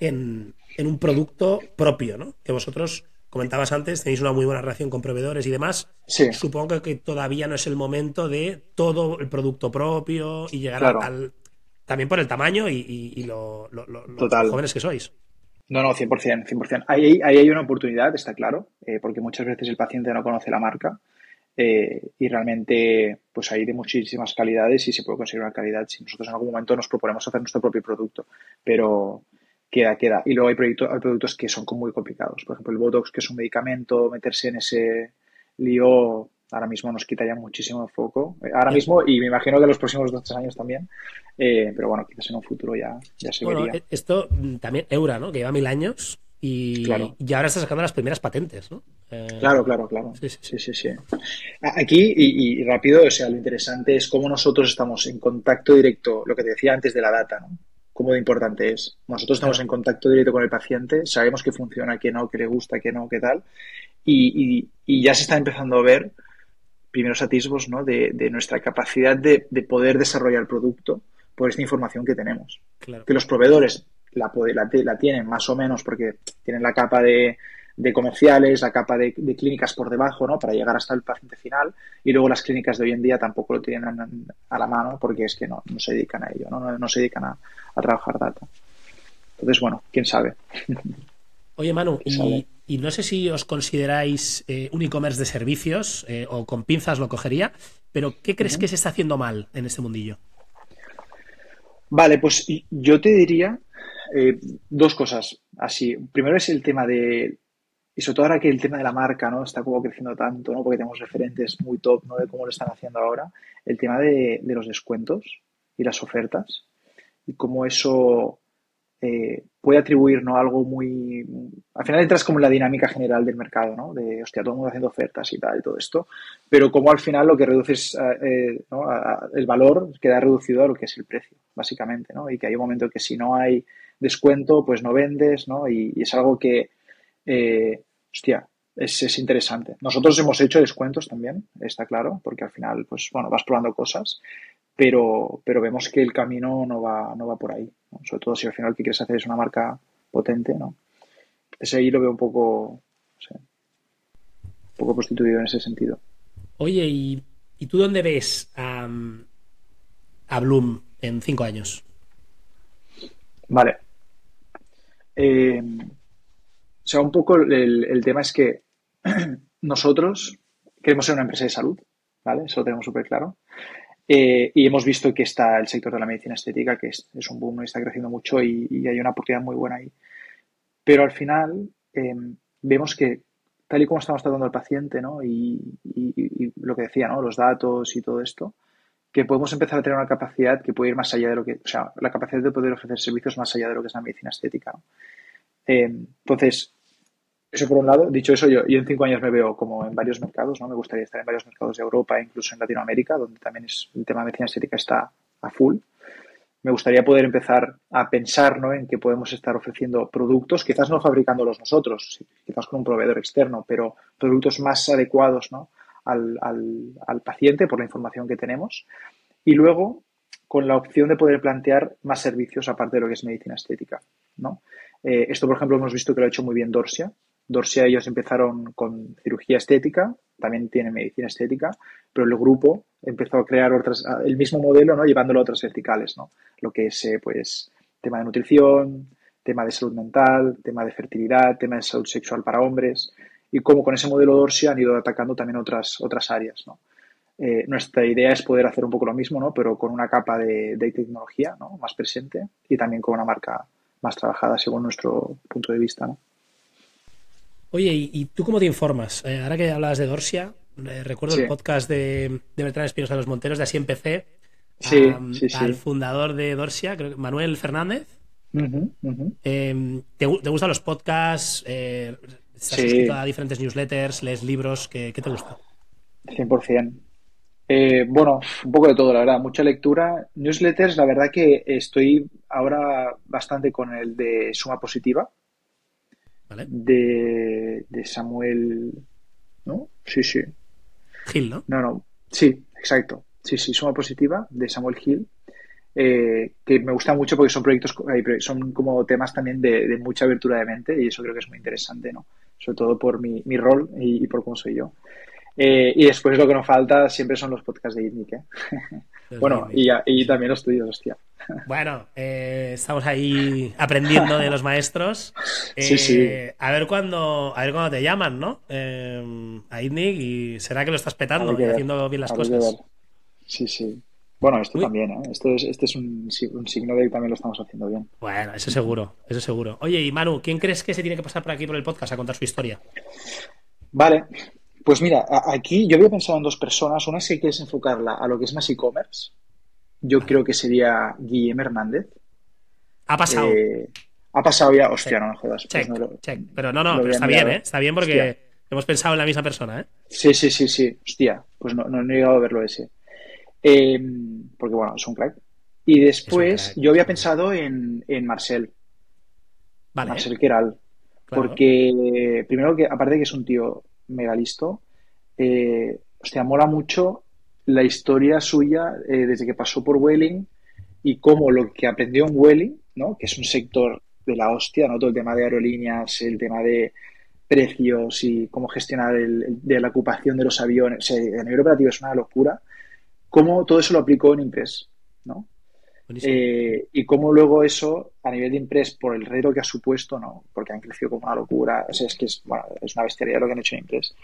en, en un producto propio, ¿no? Que vosotros comentabas antes, tenéis una muy buena relación con proveedores y demás. Sí. Supongo que todavía no es el momento de todo el producto propio y llegar Claro. al. También por el tamaño y, y- y lo, lo- lo- lo Total. jóvenes que sois. No, no, 100%, 100%. Ahí, ahí, ahí hay una oportunidad, está claro, eh, porque muchas veces el paciente no conoce la marca eh, y realmente pues hay de muchísimas calidades y se puede conseguir una calidad si nosotros en algún momento nos proponemos hacer nuestro propio producto, pero queda, queda. Y luego hay, hay productos que son muy complicados. Por ejemplo, el Botox, que es un medicamento, meterse en ese lío ahora mismo nos quita ya muchísimo foco. Eh, ahora mismo, y me imagino que los próximos dos tres años también, eh, pero bueno, quizás en un futuro ya, ya se Bueno, vería. esto mm, también, Eura, ¿no? Que lleva mil años y, Claro. y ahora está sacando las primeras patentes, ¿no? Eh, Claro, claro, claro. Sí, sí, Sí, sí, sí. A- Aquí, y, y rápido, o sea, lo interesante es cómo nosotros estamos en contacto directo, lo que te decía antes de la data, ¿no? Cómo de importante es. Nosotros estamos Claro. en contacto directo con el paciente, sabemos que funciona, que no, que le gusta, que no, que tal, y, y- y ya se está empezando a ver primeros atisbos, ¿no? De, de nuestra capacidad de, de poder desarrollar el producto por esta información que tenemos claro. que los proveedores la, la, tienen más o menos porque tienen la capa de, de comerciales, la capa de, de clínicas por debajo, ¿no? Para llegar hasta el paciente final y luego las clínicas de hoy en día tampoco lo tienen a, la mano porque es que no, no se dedican a ello, ¿no? No, no se dedican a, a trabajar data. Entonces, bueno, quién sabe. [laughs] Oye, Manu, y, no sé si os consideráis eh, un e-commerce de servicios eh, o con pinzas lo cogería, pero ¿qué crees que se está haciendo mal en este mundillo? Vale, pues yo te diría eh, dos cosas así. Primero es el tema de, y sobre todo ahora que el tema de la marca, ¿no? Está como creciendo tanto, ¿no? Porque tenemos referentes muy top, ¿no? De cómo lo están haciendo ahora. El tema de, de los descuentos y las ofertas y cómo eso eh, puede atribuir ¿no? algo muy... Al final entras como en la dinámica general del mercado, ¿no? De, hostia, todo el mundo haciendo ofertas y tal y todo esto, pero como al final lo que reduces eh, ¿no? el valor queda reducido a lo que es el precio, básicamente, ¿no? Y que hay un momento que si no hay descuento, pues no vendes, ¿no? Y, es algo que, eh, hostia, es, es, interesante. Nosotros hemos hecho descuentos también, está claro, porque al final, pues bueno, vas probando cosas, pero, pero vemos que el camino no va, no va por ahí. Sobre todo si al final lo que quieres hacer es una marca potente, ¿no? Entonces ahí lo veo un poco, un poco prostituido en ese sentido. Oye, ¿y, tú dónde ves a, a Bloom en cinco años? Vale. Eh, o sea, un poco el, el, tema es que [clears throat] nosotros queremos ser una empresa de salud, ¿vale? Eso lo tenemos súper claro. Eh, y hemos visto que está el sector de la medicina estética, que es, un boom y está creciendo mucho y, hay una oportunidad muy buena ahí. Pero al final em, vemos que tal y como estamos tratando al paciente, ¿no? Y, lo que decía, ¿no? Los datos y todo esto, que podemos empezar a tener una capacidad que puede ir más allá de lo que, o sea, la capacidad de poder ofrecer servicios más allá de lo que es la medicina estética. Em, entonces, eso por un lado. Dicho eso, yo, yo en cinco años me veo como en varios mercados, ¿no? Me gustaría estar en varios mercados de Europa, incluso en Latinoamérica, donde también es, el tema de medicina estética está a full. Me gustaría poder empezar a pensar ¿no? en que podemos estar ofreciendo productos, quizás no fabricándolos nosotros, quizás con un proveedor externo, pero productos más adecuados ¿no? al, al, al paciente por la información que tenemos. Y luego, con la opción de poder plantear más servicios aparte de lo que es medicina estética. ¿no? Eh, esto, por ejemplo, hemos visto que lo ha hecho muy bien Dorsia. Dorsia ellos empezaron con cirugía estética, también tienen medicina estética, pero el grupo empezó a crear otras, el mismo modelo, ¿no? Llevándolo a otras verticales, ¿no? Lo que es, eh, pues, tema de nutrición, tema de salud mental, tema de fertilidad, tema de salud sexual para hombres, y cómo con ese modelo Dorsia han ido atacando también otras, otras áreas, ¿no? Eh, nuestra idea es poder hacer un poco lo mismo, ¿no? Pero con una capa de, de tecnología, ¿no? Más presente y también con una marca más trabajada según nuestro punto de vista, ¿no? Oye, ¿y, tú cómo te informas? Eh, ahora que hablabas de Dorsia, eh, recuerdo el podcast de, de Bertrán Espinosa de los Monteros, de Así empecé, sí, al fundador de Dorsia, creo que Manuel Fernández. Em, ¿te, gustan los podcasts? Eh, ¿Estás suscrito a diferentes newsletters? ¿Lees libros? ¿Qué, qué te gusta? 100%. Eh, bueno, un poco de todo, la verdad. Mucha lectura. Newsletters, la verdad que estoy ahora bastante con el de Suma Positiva de, Samuel. ¿No? Sí, sí. Gil, ¿no? No, no. Sí, exacto. Sí, sí, suma positiva de Samuel Gil. Eh, que me gusta mucho porque son proyectos, son como temas también de, mucha abertura de mente y eso creo que es muy interesante, ¿no? Sobre todo por mi, mi rol y, por cómo soy yo. Eh, y después lo que nos falta siempre son los podcasts de ITNIC, ¿eh? bueno, y, y, también los tuyos, hostia. Bueno, eh, estamos ahí aprendiendo de los maestros. [laughs] sí, sí. Eh, a ver cuándo, a ver cuándo te llaman, ¿no? A ITNIC y será que lo estás petando y haciendo bien las cosas. Sí, sí. Bueno, esto también, ¿eh? Esto es, este es un, signo de que también lo estamos haciendo bien. Bueno, eso seguro, eso seguro. Oye, y Manu, ¿quién crees que se tiene que pasar por aquí por el podcast a contar su historia? Vale, pues mira, aquí yo había pensado en dos personas. Una si quieres enfocarla a lo que es más e-commerce, yo creo que sería Guillem Hernández. Ha pasado. Eh, ha pasado ya, hostia, no me jodas. Pues pero no, no, pero está bien, ¿eh? Está bien porque hemos pensado en la misma persona, ¿eh? Sí, sí, sí, sí. Hostia, pues no, no, he llegado a verlo ese. Em, porque bueno, es un crack. Y después yo había pensado en, en Marcel. Vale. Marcel Keral. Porque primero que, aparte de que es un tío mega listo, eh, hostia, mola mucho la historia suya eh, desde que pasó por Welling y cómo lo que aprendió en Welling, ¿no? que es un sector de la hostia, ¿no? todo el tema de aerolíneas, el tema de precios y cómo gestionar el, de la ocupación de los aviones, a nivel operativo es una locura, cómo todo eso lo aplicó en Impress, ¿no? Eh, y cómo luego eso, a nivel de Impress, por el reto que ha supuesto, ¿no? Porque han crecido como una locura, es que es, bueno, es una bestialidad lo que han hecho en Impress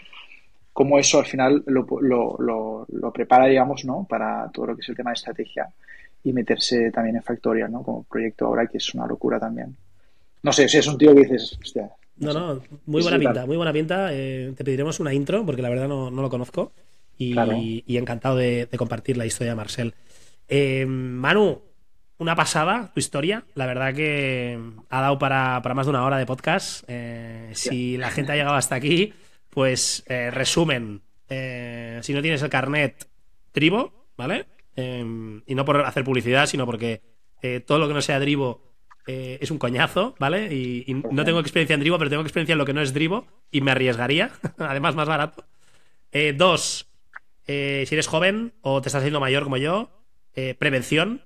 cómo eso al final lo, lo, lo, prepara, digamos, ¿no? Para todo lo que es el tema de estrategia y meterse también en Factorial, ¿no? Como proyecto ahora, que es una locura también. No sé, si es un tío que dices, hostia. No, no, muy buena pinta, muy buena pinta. Eh, te pediremos una intro, porque la verdad no, lo conozco. Y, encantado de, compartir la historia de Marcel. Eh, Manu, una pasada tu historia. La verdad que ha dado para, más de una hora de podcast. Eh, si la gente ha llegado hasta aquí, pues eh, resumen. Eh, si no tienes el carnet, tribo, ¿vale? y no por hacer publicidad, sino porque todo lo que no sea dribo es un coñazo, ¿vale? Y, no tengo experiencia en dribo, pero tengo experiencia en lo que no es dribo y me arriesgaría. [laughs] Además, más barato. dos, si eres joven o te estás haciendo mayor como yo, prevención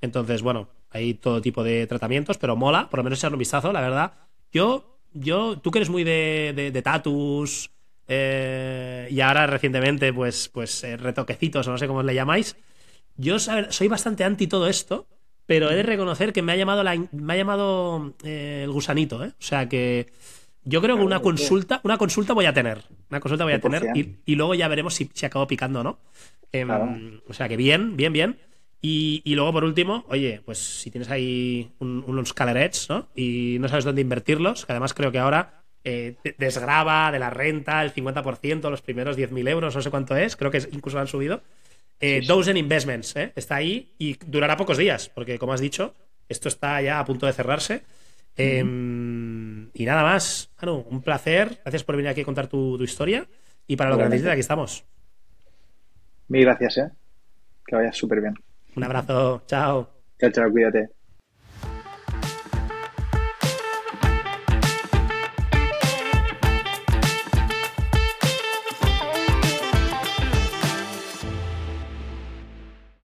entonces, bueno, hay todo tipo de tratamientos, pero mola, por lo menos echarle un vistazo, la verdad. Yo, yo, tú que eres muy de, de, de tatus eh, y ahora recientemente, pues, pues eh, retoquecitos o no sé cómo le llamáis. Yo soy bastante anti todo esto, pero he de reconocer que me ha llamado, la, me ha llamado eh, el gusanito, ¿eh? O sea que yo creo que una consulta, una consulta voy a tener. Una consulta voy a tener y, luego ya veremos si, si acabo picando o no. Em, o sea que bien, bien, bien. Y, luego, por último, oye, pues si tienes ahí unos calerets, ¿no? Y no sabes dónde invertirlos, que además creo que ahora eh, desgraba de la renta el 50%, los primeros 10.000 euros, no sé cuánto es, creo que incluso han subido. Eh, Dozen Investments, ¿eh? Está ahí y durará pocos días, porque como has dicho, esto está ya a punto de cerrarse. Em, y nada más, Anu, un placer. Gracias por venir aquí a contar tu, historia. Y para lo que necesites, aquí estamos. Mil gracias, ¿eh? Que vaya súper bien. Un abrazo, chao. Chao, chao, cuídate.